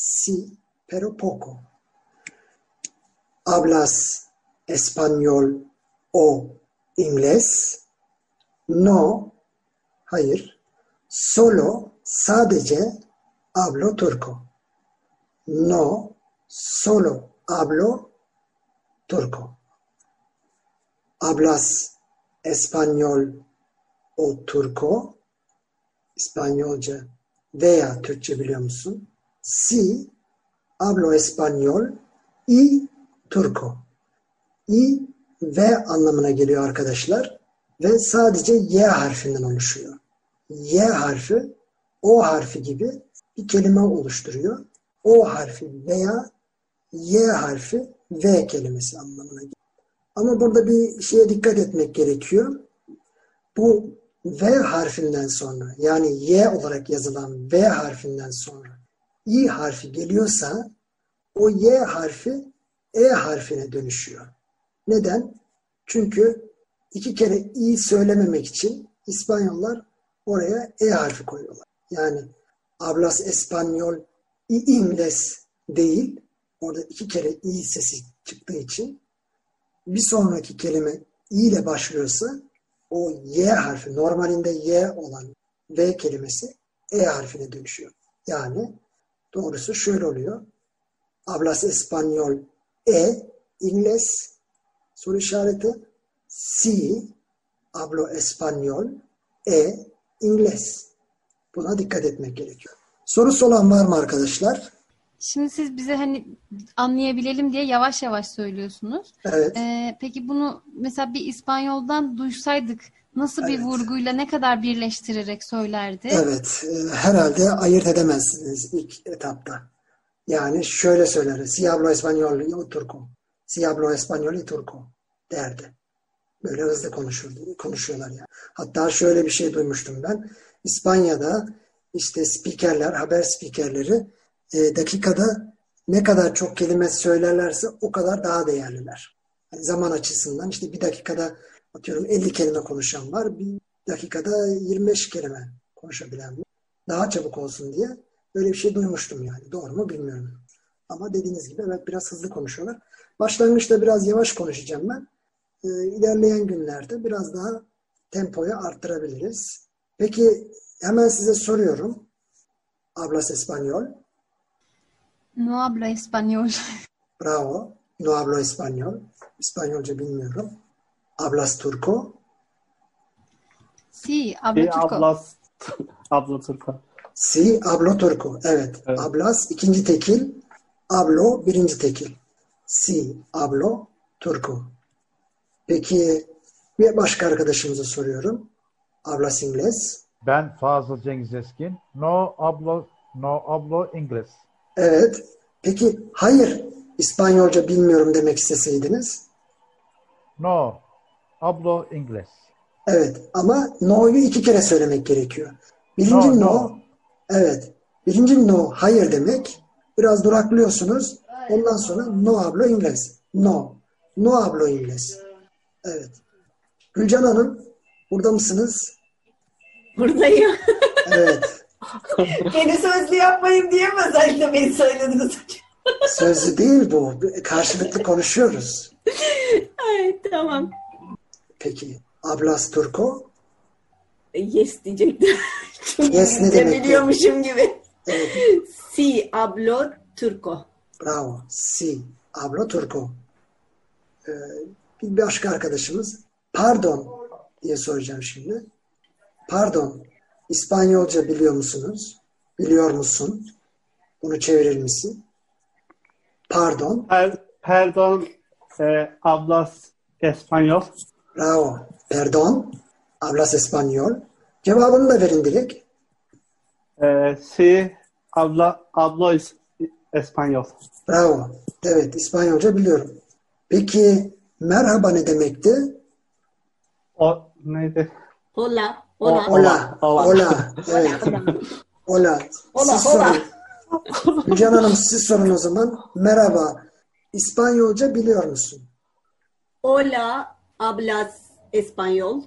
Sí, pero poco. ¿Hablas español o inglés? No, hayır. Solo, sadece hablo turco. No, solo hablo turco. ¿Hablas español o turco? İspanyolca veya Türkçe biliyor musun? Sí, hablo español y turco. Y ve anlamına geliyor arkadaşlar ve sadece Y harfinden oluşuyor. Y harfi O harfi gibi bir kelime oluşturuyor. O harfi veya Y harfi V kelimesi anlamına geliyor. Ama burada bir şeye dikkat etmek gerekiyor. Bu V harfinden sonra yani Y olarak yazılan V harfinden sonra İ harfi geliyorsa o Y harfi E harfine dönüşüyor. Neden? Çünkü iki kere i söylememek için İspanyollar oraya e harfi koyuyorlar. Yani hablas español y inglés değil. Orada iki kere i sesi çıktığı için bir sonraki kelime i ile başlıyorsa o y harfi normalinde y olan v kelimesi e harfine dönüşüyor. Yani doğrusu şöyle oluyor. Hablas español e inglés soru işareti si hablo español e inglés. Buna dikkat etmek gerekiyor. Sorusu olan var mı arkadaşlar? Şimdi siz bize hani anlayabilelim diye yavaş yavaş söylüyorsunuz. Evet. Ee, peki bunu mesela bir İspanyoldan duysaydık nasıl bir Evet. vurguyla ne kadar birleştirerek söylerdi? Evet. e, Herhalde ayırt edemezsiniz ilk etapta. Yani şöyle söyleriz. Si hablo español y turco. Si hablo español y turco derdi. Böyle hızlı konuşurdu, konuşuyorlar yani. Hatta şöyle bir şey duymuştum ben. İspanya'da işte spikerler, haber spikerleri e, dakikada ne kadar çok kelime söylerlerse o kadar daha değerliler. Yani zaman açısından işte bir dakikada atıyorum 50 kelime konuşan var. Bir dakikada 25 kelime konuşabilen var. Daha çabuk olsun diye böyle bir şey duymuştum yani. Doğru mu bilmiyorum. Ama dediğiniz gibi evet biraz hızlı konuşuyorlar. Başlangıçta biraz yavaş konuşacağım ben. Ee, ilerleyen günlerde biraz daha tempoyu arttırabiliriz. Peki hemen size soruyorum. Hablas español? No hablo español. Bravo. No hablo español. İspanyolca bilmiyorum. Hablas turco? Sí, hablo turco. ablas abla Turko. Si hablo turco. Evet. Evet. Hablas ikinci tekil. Hablo birinci tekil. Si hablo turco. Peki bir başka arkadaşımıza soruyorum. Hablas inglés? Ben Fazıl Cengiz Eskin. No hablo, no hablo inglés. Evet. Peki hayır İspanyolca bilmiyorum demek isteseydiniz? No hablo inglés. Evet ama no'yu iki kere söylemek gerekiyor. Birinci No, no, no. evet. Birinci no hayır demek. Biraz duraklıyorsunuz. Ondan sonra no hablo inglés. No. No hablo inglés. Evet. Gülcan Hanım burada mısınız? Buradayım. Evet. Beni sözlü yapmayın diye mi özellikle beni söylediniz? Sözlü değil bu. Karşılıklı konuşuyoruz. Ay, tamam. Peki. Hablas turco? Yes diyecektim. Çünkü Yes ne demek? biliyormuşum gibi. Evet. Si hablo turco. Bravo. Si. Hablo turco. Ee, bir başka arkadaşımız. Pardon diye soracağım şimdi. Pardon. İspanyolca biliyor musunuz? Biliyor musun? Bunu çevirir misin? Pardon. Per, perdón, e, hablas español. Bravo. Perdón. Hablas español. Cevabını da verin direkt. E, sí, habla, hablo es- español. Bravo. Evet, İspanyolca biliyorum. Peki merhaba ne demekti? O neydi? Hola, hola. Hola. Hola. Hola. Evet. Hola. Hola, Siz hola. sorun. Gülcan Hanım siz sorun o zaman. Merhaba. İspanyolca biliyor musun? Hola, hablas español.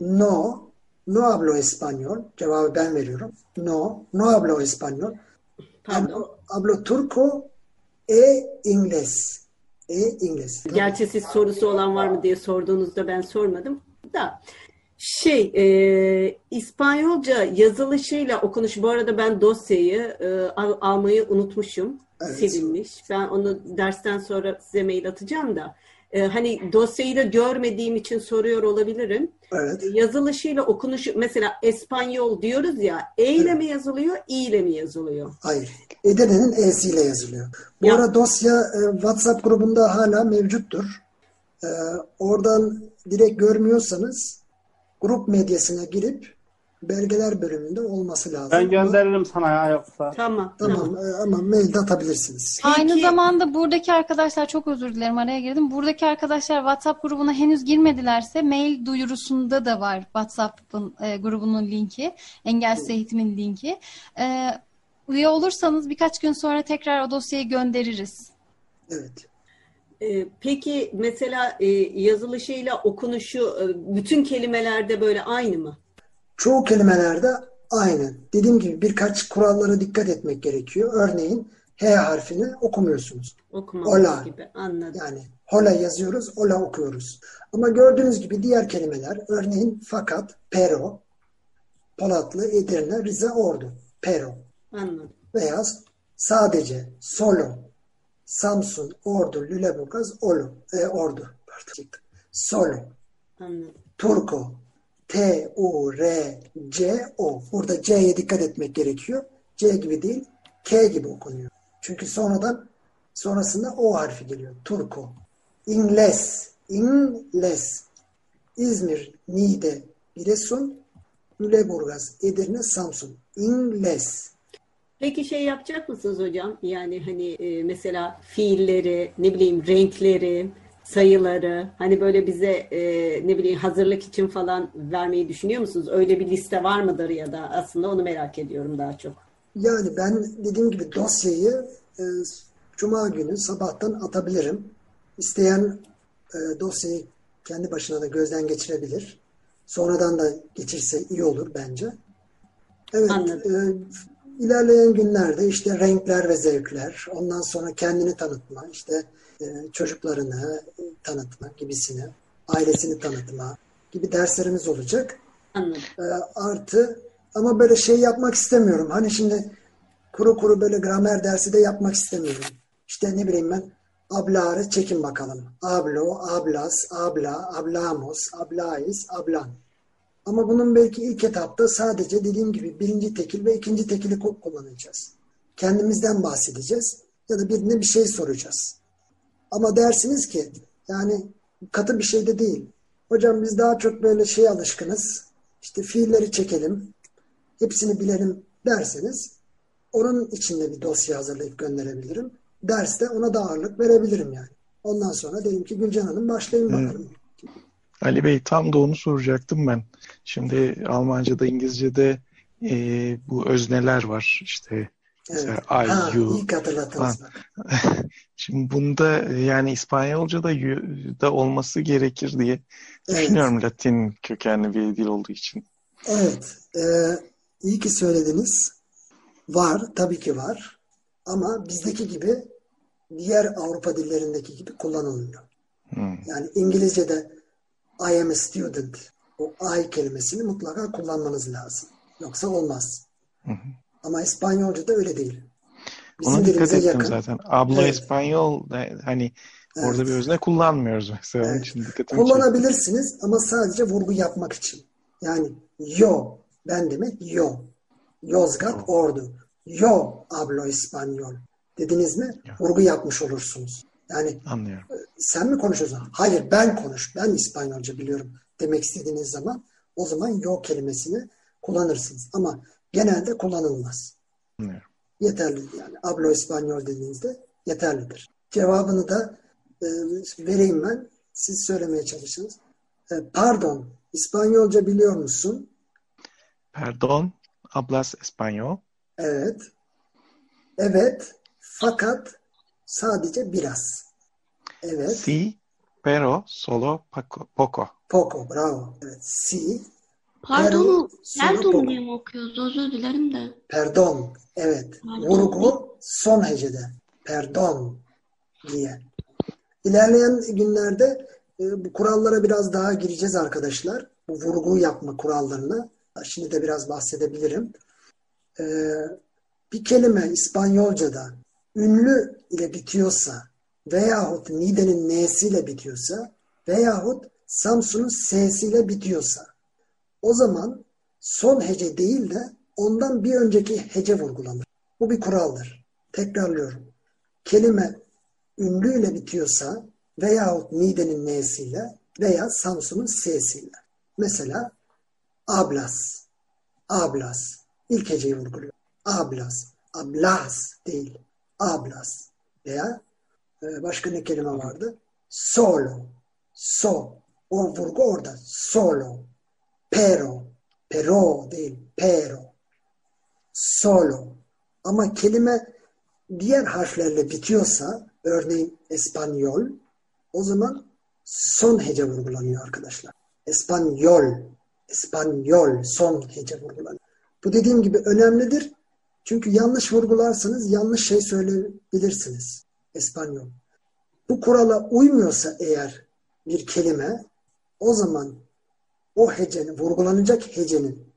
No. No hablo español. Cevabı ben veriyorum. No. No hablo español. Pardon. Hablo, hablo turco e inglés. E inglés. Gerçi siz sorusu olan var mı diye sorduğunuzda ben sormadım da. Şey, e, İspanyolca yazılışıyla okunuşu. Bu arada ben dosyayı e, al- almayı unutmuşum. Evet. Silinmiş. Ben onu dersten sonra size mail atacağım da. E, hani dosyayı da görmediğim için soruyor olabilirim. Evet. Yazılışıyla okunuşu mesela Espanyol diyoruz ya. E ile mi yazılıyor, i ile mi yazılıyor? Hayır. Edirne'nin E'siyle yazılıyor. Bu Ya. ara dosya e, WhatsApp grubunda hala mevcuttur. E, oradan direkt görmüyorsanız grup medyasına girip belgeler bölümünde olması lazım. Ben gönderirim sana ya yoksa. Tamam. Tamam e, ama mailde atabilirsiniz. Aynı Peki- zamanda buradaki arkadaşlar çok özür dilerim araya girdim. Buradaki arkadaşlar WhatsApp grubuna henüz girmedilerse mail duyurusunda da var WhatsApp'ın e, grubunun linki. Engelsiz eğitimin linki. E, üye olursanız birkaç gün sonra tekrar o dosyayı göndeririz. Evet. Ee, Peki mesela e, yazılışıyla okunuşu e, bütün kelimelerde böyle aynı mı? Çoğu kelimelerde aynı. Dediğim gibi birkaç kurallara dikkat etmek gerekiyor. Örneğin H harfini okumuyorsunuz. Okumamız Hola. gibi. Anladım. Yani hola yazıyoruz, hola okuyoruz. Ama gördüğünüz gibi diğer kelimeler, örneğin fakat, pero, Polatlı, Edirne, Rize, Ordu, pero Anladım. veya sadece, solo, Samsun, Ordu, Lüleburgaz, Olu, e, Ordu, pardon, solo, Anladım. Turko, T, U, R, C, O. Burada C'ye dikkat etmek gerekiyor. C gibi değil, K gibi okunuyor. Çünkü sonradan sonrasında O harfi geliyor. Turko. İngles, İngles. İzmir, Niğde, Giresun, Lüleburgaz, Edirne, Samsun. İngles. Peki şey yapacak mısınız hocam? Yani hani e, mesela fiilleri, ne bileyim renkleri, sayıları hani böyle bize e, ne bileyim hazırlık için falan vermeyi düşünüyor musunuz? Öyle bir liste var mıdır ya da aslında onu merak ediyorum daha çok. Yani ben dediğim gibi dosyayı e, Cuma günü sabahtan atabilirim. İsteyen e, dosyayı kendi başına da gözden geçirebilir. Sonradan da geçirse iyi olur bence. Evet, Anladım. e, ilerleyen günlerde işte renkler ve zevkler, ondan sonra kendini tanıtma, işte e, çocuklarını tanıtma gibisini, ailesini tanıtma gibi derslerimiz olacak. Anladım. E, artı ama böyle şey yapmak istemiyorum. Hani şimdi kuru kuru böyle gramer dersi de yapmak istemiyorum. İşte ne bileyim ben abları çekin bakalım. Ablo, ablas, abla, ablamos, ablais, ablan. Ama bunun belki ilk etapta sadece dediğim gibi birinci tekil ve ikinci tekili ku- kullanacağız. Kendimizden bahsedeceğiz ya da birine bir şey soracağız. Ama dersiniz ki yani katı bir şey de değil. Hocam biz daha çok böyle şey alışkınız. İşte fiilleri çekelim. Hepsini bilelim derseniz onun içinde bir dosya hazırlayıp gönderebilirim. Derste ona da ağırlık verebilirim yani. Ondan sonra dedim ki Gülcan Hanım başlayın bakalım. Ali Bey tam da onu soracaktım ben. Şimdi Almanca'da, İngilizce'de e, bu özneler var. İşte Evet. I, Ha, you iyi. Şimdi bunda e, yani İspanyolca'da da olması gerekir diye Evet. düşünüyorum Latin kökenli bir dil olduğu için. Evet. e, iyi ki söylediniz. Var. Tabii ki var. Ama bizdeki gibi diğer Avrupa dillerindeki gibi kullanılmıyor. Hmm. Yani İngilizce'de I am a student o I kelimesini mutlaka kullanmanız lazım. Yoksa olmaz. Hı hı. Ama İspanyolca'da öyle değil. Bizim Ona dikkat ettim yakın. zaten. Hablo Evet. Espanyol e, hani Evet. Orada bir özne kullanmıyoruz mesela. Onun Evet. için dikkatimi çekti. Kullanabilirsiniz ama sadece vurgu yapmak için. Yani yo ben demek yo. Yozgat Ordu. Yo hablo español. Dediniz mi? Vurgu yapmış olursunuz. Yani Anlıyorum. sen mi konuşuyorsun? Hayır ben konuş. Ben İspanyolca biliyorum demek istediğiniz zaman o zaman yo kelimesini kullanırsınız. Ama genelde kullanılmaz. Anlıyorum. Yeterli yani. Hablo español dediğinizde yeterlidir. Cevabını da e, vereyim ben. Siz söylemeye çalışınız. E, pardon, İspanyolca biliyor musun? Perdón, hablas español? Evet. Evet, fakat sadece biraz. Evet. Sí, pero solo poco. Poco, bravo. Evet. Si, pardon solo diye mi okuyoruz? Özür dilerim de. perdon. Evet. Pardon. Vurgu son hecede. Perdon diye. İlerleyen günlerde e, bu kurallara biraz daha gireceğiz arkadaşlar. Bu vurgu yapma kurallarına. Şimdi de biraz bahsedebilirim. E, bir kelime İspanyolca'da ünlü ile bitiyorsa veyahut Nide'nin N'siyle bitiyorsa veyahut Samsun'un S'siyle bitiyorsa o zaman son hece değil de ondan bir önceki hece vurgulanır. Bu bir kuraldır. Tekrarlıyorum. Kelime ünlüyle bitiyorsa veyahut Nide'nin N'siyle veya Samsun'un S'siyle. Mesela ablas, ablas. İlk heceyi vurguluyor. Ablas, ablas değil. Ablas. Veya e, başka ne kelime vardı? Solo, so. O vurgu orada. Solo, pero, pero değil, pero. Solo. Ama kelime diğer harflerle bitiyorsa, örneğin Espanyol, o zaman son hece vurgulanıyor arkadaşlar. Espanyol, Espanyol son hece vurgulanıyor. Bu dediğim gibi önemlidir. Çünkü yanlış vurgularsanız yanlış şey söyleyebilirsiniz. Espanyol. Bu kurala uymuyorsa eğer bir kelime o zaman o hecenin, vurgulanacak hecenin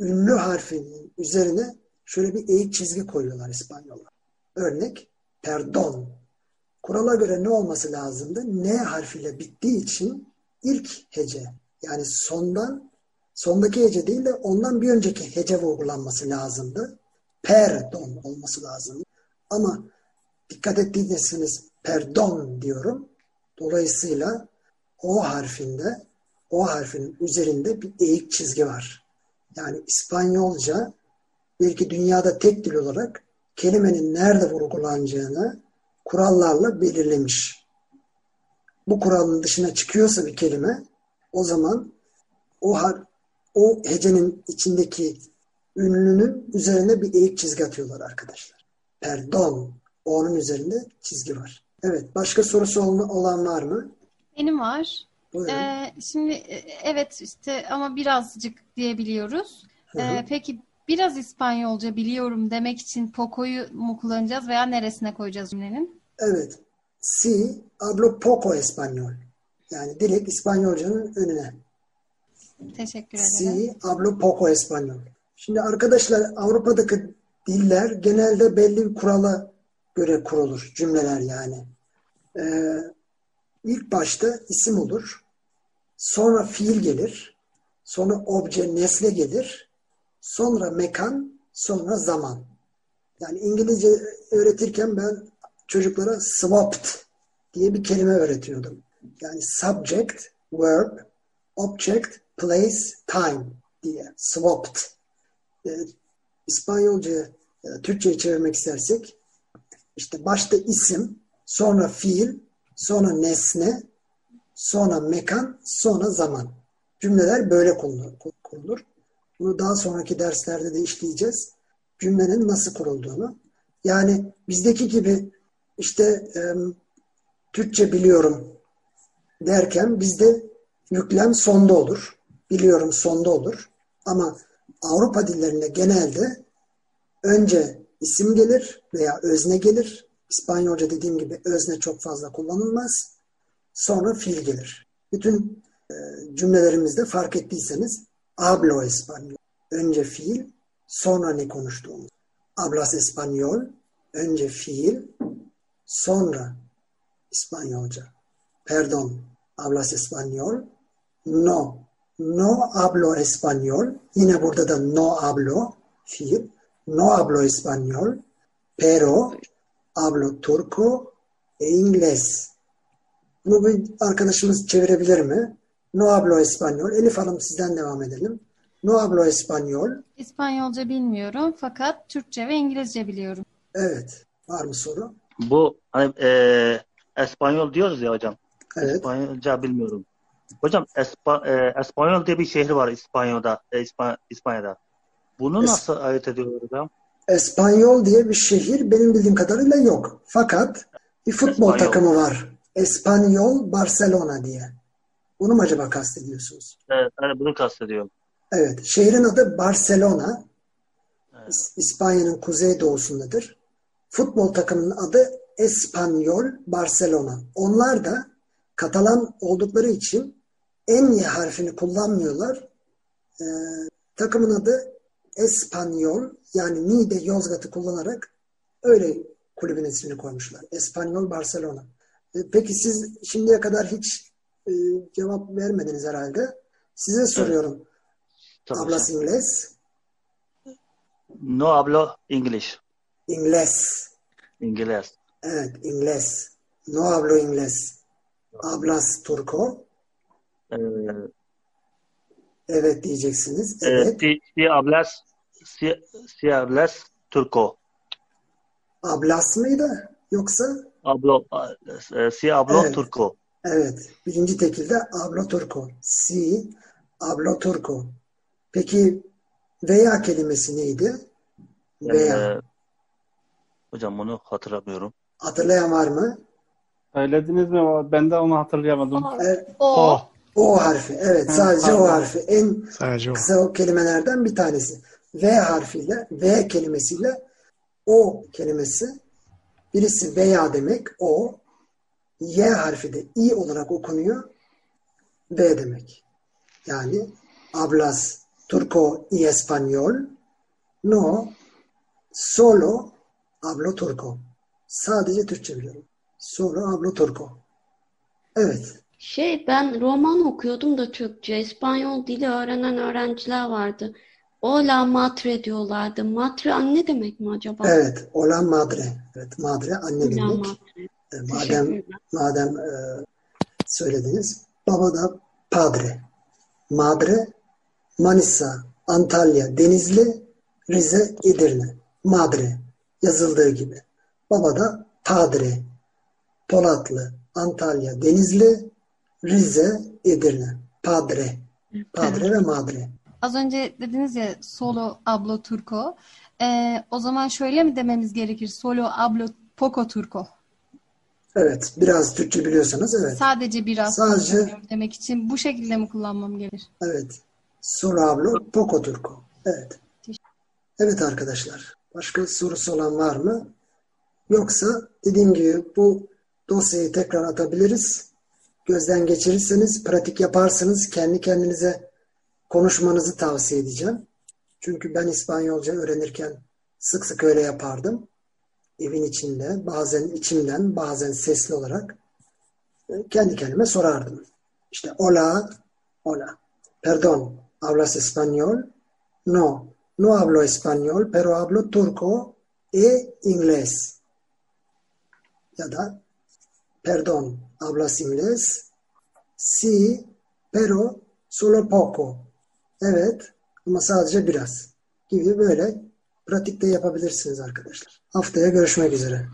ünlü harfinin üzerine şöyle bir eğik çizgi koyuyorlar İspanyollar. Örnek perdon. Kurala göre ne olması lazımdı? N harfiyle bittiği için ilk hece yani sondan sondaki hece değil de ondan bir önceki hece vurgulanması lazımdı. Perdon olması lazım. Ama dikkat ettiyseniz perdon diyorum. Dolayısıyla o harfinde o harfin üzerinde bir eğik çizgi var. Yani İspanyolca belki dünyada tek dil olarak kelimenin nerede vurgulanacağını kurallarla belirlemiş. Bu kuralın dışına çıkıyorsa bir kelime o zaman o har o hecenin içindeki ünlünün üzerine bir eğik çizgi atıyorlar arkadaşlar. Perdon. O'nun üzerinde çizgi var. Evet. Başka sorusu olan var mı? Benim var. Buyurun. Ee, şimdi e, evet işte ama birazcık diyebiliyoruz. Hı hı. Ee, peki biraz İspanyolca biliyorum demek için poco'yu mu kullanacağız veya neresine koyacağız cümlenin? Evet. Si hablo poco español. Yani direkt İspanyolcanın önüne. Teşekkür ederim. Si hablo poco español. Şimdi arkadaşlar Avrupa'daki diller genelde belli bir kurala göre kurulur. Cümleler yani. Ee, ilk başta isim olur. Sonra fiil gelir. Sonra obje, nesne gelir. Sonra mekan, sonra zaman. Yani İngilizce öğretirken ben çocuklara swapped diye bir kelime öğretiyordum. Yani subject, verb, object, place, time diye. Swapped. Ee, İspanyolca, e, Türkçe'ye çevirmek istersek işte başta isim, sonra fiil, sonra nesne, sonra mekan, sonra zaman. Cümleler böyle kurulur. Bunu daha sonraki derslerde de işleyeceğiz. Cümlenin nasıl kurulduğunu. Yani bizdeki gibi işte e, Türkçe biliyorum derken bizde yüklem sonda olur. Biliyorum sonda olur. Ama Avrupa dillerinde genelde önce isim gelir veya özne gelir. İspanyolca dediğim gibi özne çok fazla kullanılmaz. Sonra fiil gelir. Bütün e, cümlelerimizde fark ettiyseniz hablo español. Önce fiil, sonra ne konuştuğumuz. Hablas español, önce fiil, sonra İspanyolca. Perdón, ¿hablas español? No, no hablo español. Yine burada da no hablo fiil. No hablo español, pero hablo turco e inglés. Bunu bir arkadaşımız çevirebilir mi? No hablo español. Elif Hanım sizden devam edelim. No hablo español. İspanyolca bilmiyorum fakat Türkçe ve İngilizce biliyorum. Evet. Var mı soru? Bu hani e, Espanyol diyoruz ya hocam. Evet. İspanyolca bilmiyorum. Hocam Espa, e, Espanyol diye bir şehir var İspanya'da. E, İspa- İspanya'da. Bunu Es- nasıl ayırt ediyoruz hocam? Espanyol diye bir şehir benim bildiğim kadarıyla yok. Fakat bir futbol Espanyol. takımı var. Espanyol Barcelona diye. Bunu mu acaba kastediyorsunuz? Evet, hani bunu kastediyorum. Evet. Şehrin adı Barcelona. İs- İspanya'nın kuzeydoğusundadır. Futbol takımının adı Espanyol Barcelona. Onlar da Katalan oldukları için en y harfini kullanmıyorlar. Ee, takımın adı Espanyol yani Niğde Yozgat'ı kullanarak öyle kulübün ismini koymuşlar. Espanyol Barcelona. Ee, peki siz şimdiye kadar hiç e, cevap vermediniz herhalde. Size soruyorum. Tabii Hablas hocam. inglés? No hablo English. İngles. İngiliz. Evet, inglés. No hablo inglés. Hablas turco? E, Evet diyeceksiniz. e, Evet. si, si hablas si, si hablas turco. Hablas mıydı? Yoksa? Hablo, e, si hablo Evet. turco. Evet. Birinci tekilde hablo turco. Si hablo turco. Peki veya kelimesi neydi? Veya. E, hocam bunu hatırlamıyorum. Hatırlayan var mı? Söylediniz mi? Ben de onu hatırlayamadım. Evet. O. Oh. O harfi. Evet. Ha, Sadece o pardon. harfi. En Sadece o. kısa o kelimelerden bir tanesi. V harfiyle, V kelimesiyle o kelimesi. Birisi veya demek o. Y harfi de i olarak okunuyor. V demek. Yani hablas turco y español. No, solo hablo turco. Sadece Türkçe biliyorum. Solo hablo turco. Evet. Şey ben roman okuyordum da Türkçe. İspanyol dili öğrenen öğrenciler vardı. Hola madre diyorlardı. Madre anne demek mi acaba? Evet. Hola madre. Evet. Madre anne Hola demek. madre. E, Madem madem e, söylediniz. Baba da padre. Madre Manisa, Antalya, Denizli, Rize, Edirne. Madre yazıldığı gibi. Baba da padre. Polatlı, Antalya, Denizli, Rize, Edirne. Padre. Padre ve madre. Az önce dediniz ya solo hablo turco. Ee, o zaman şöyle mi dememiz gerekir? Solo hablo poco turco. Evet. Biraz Türkçe biliyorsanız evet. Sadece biraz Sadece- demek için bu şekilde mi kullanmam gerekir? Evet. Solo hablo poco turco. Evet. Evet arkadaşlar. Başka sorusu olan var mı? Yoksa dediğim gibi bu dosyayı tekrar atabiliriz. Gözden geçirirseniz, pratik yaparsınız. Kendi kendinize konuşmanızı tavsiye edeceğim. Çünkü ben İspanyolca öğrenirken sık sık öyle yapardım. Evin içinde, bazen içimden, bazen sesli olarak e, kendi kendime sorardım. İşte hola, hola. Perdón, ¿hablas español? No, no hablo español, pero hablo turco e inglés. Ya da, perdón, ¿hablas inglés? Sí, pero solo poco. Evet, ama sadece biraz gibi böyle pratikte yapabilirsiniz arkadaşlar. Haftaya görüşmek üzere.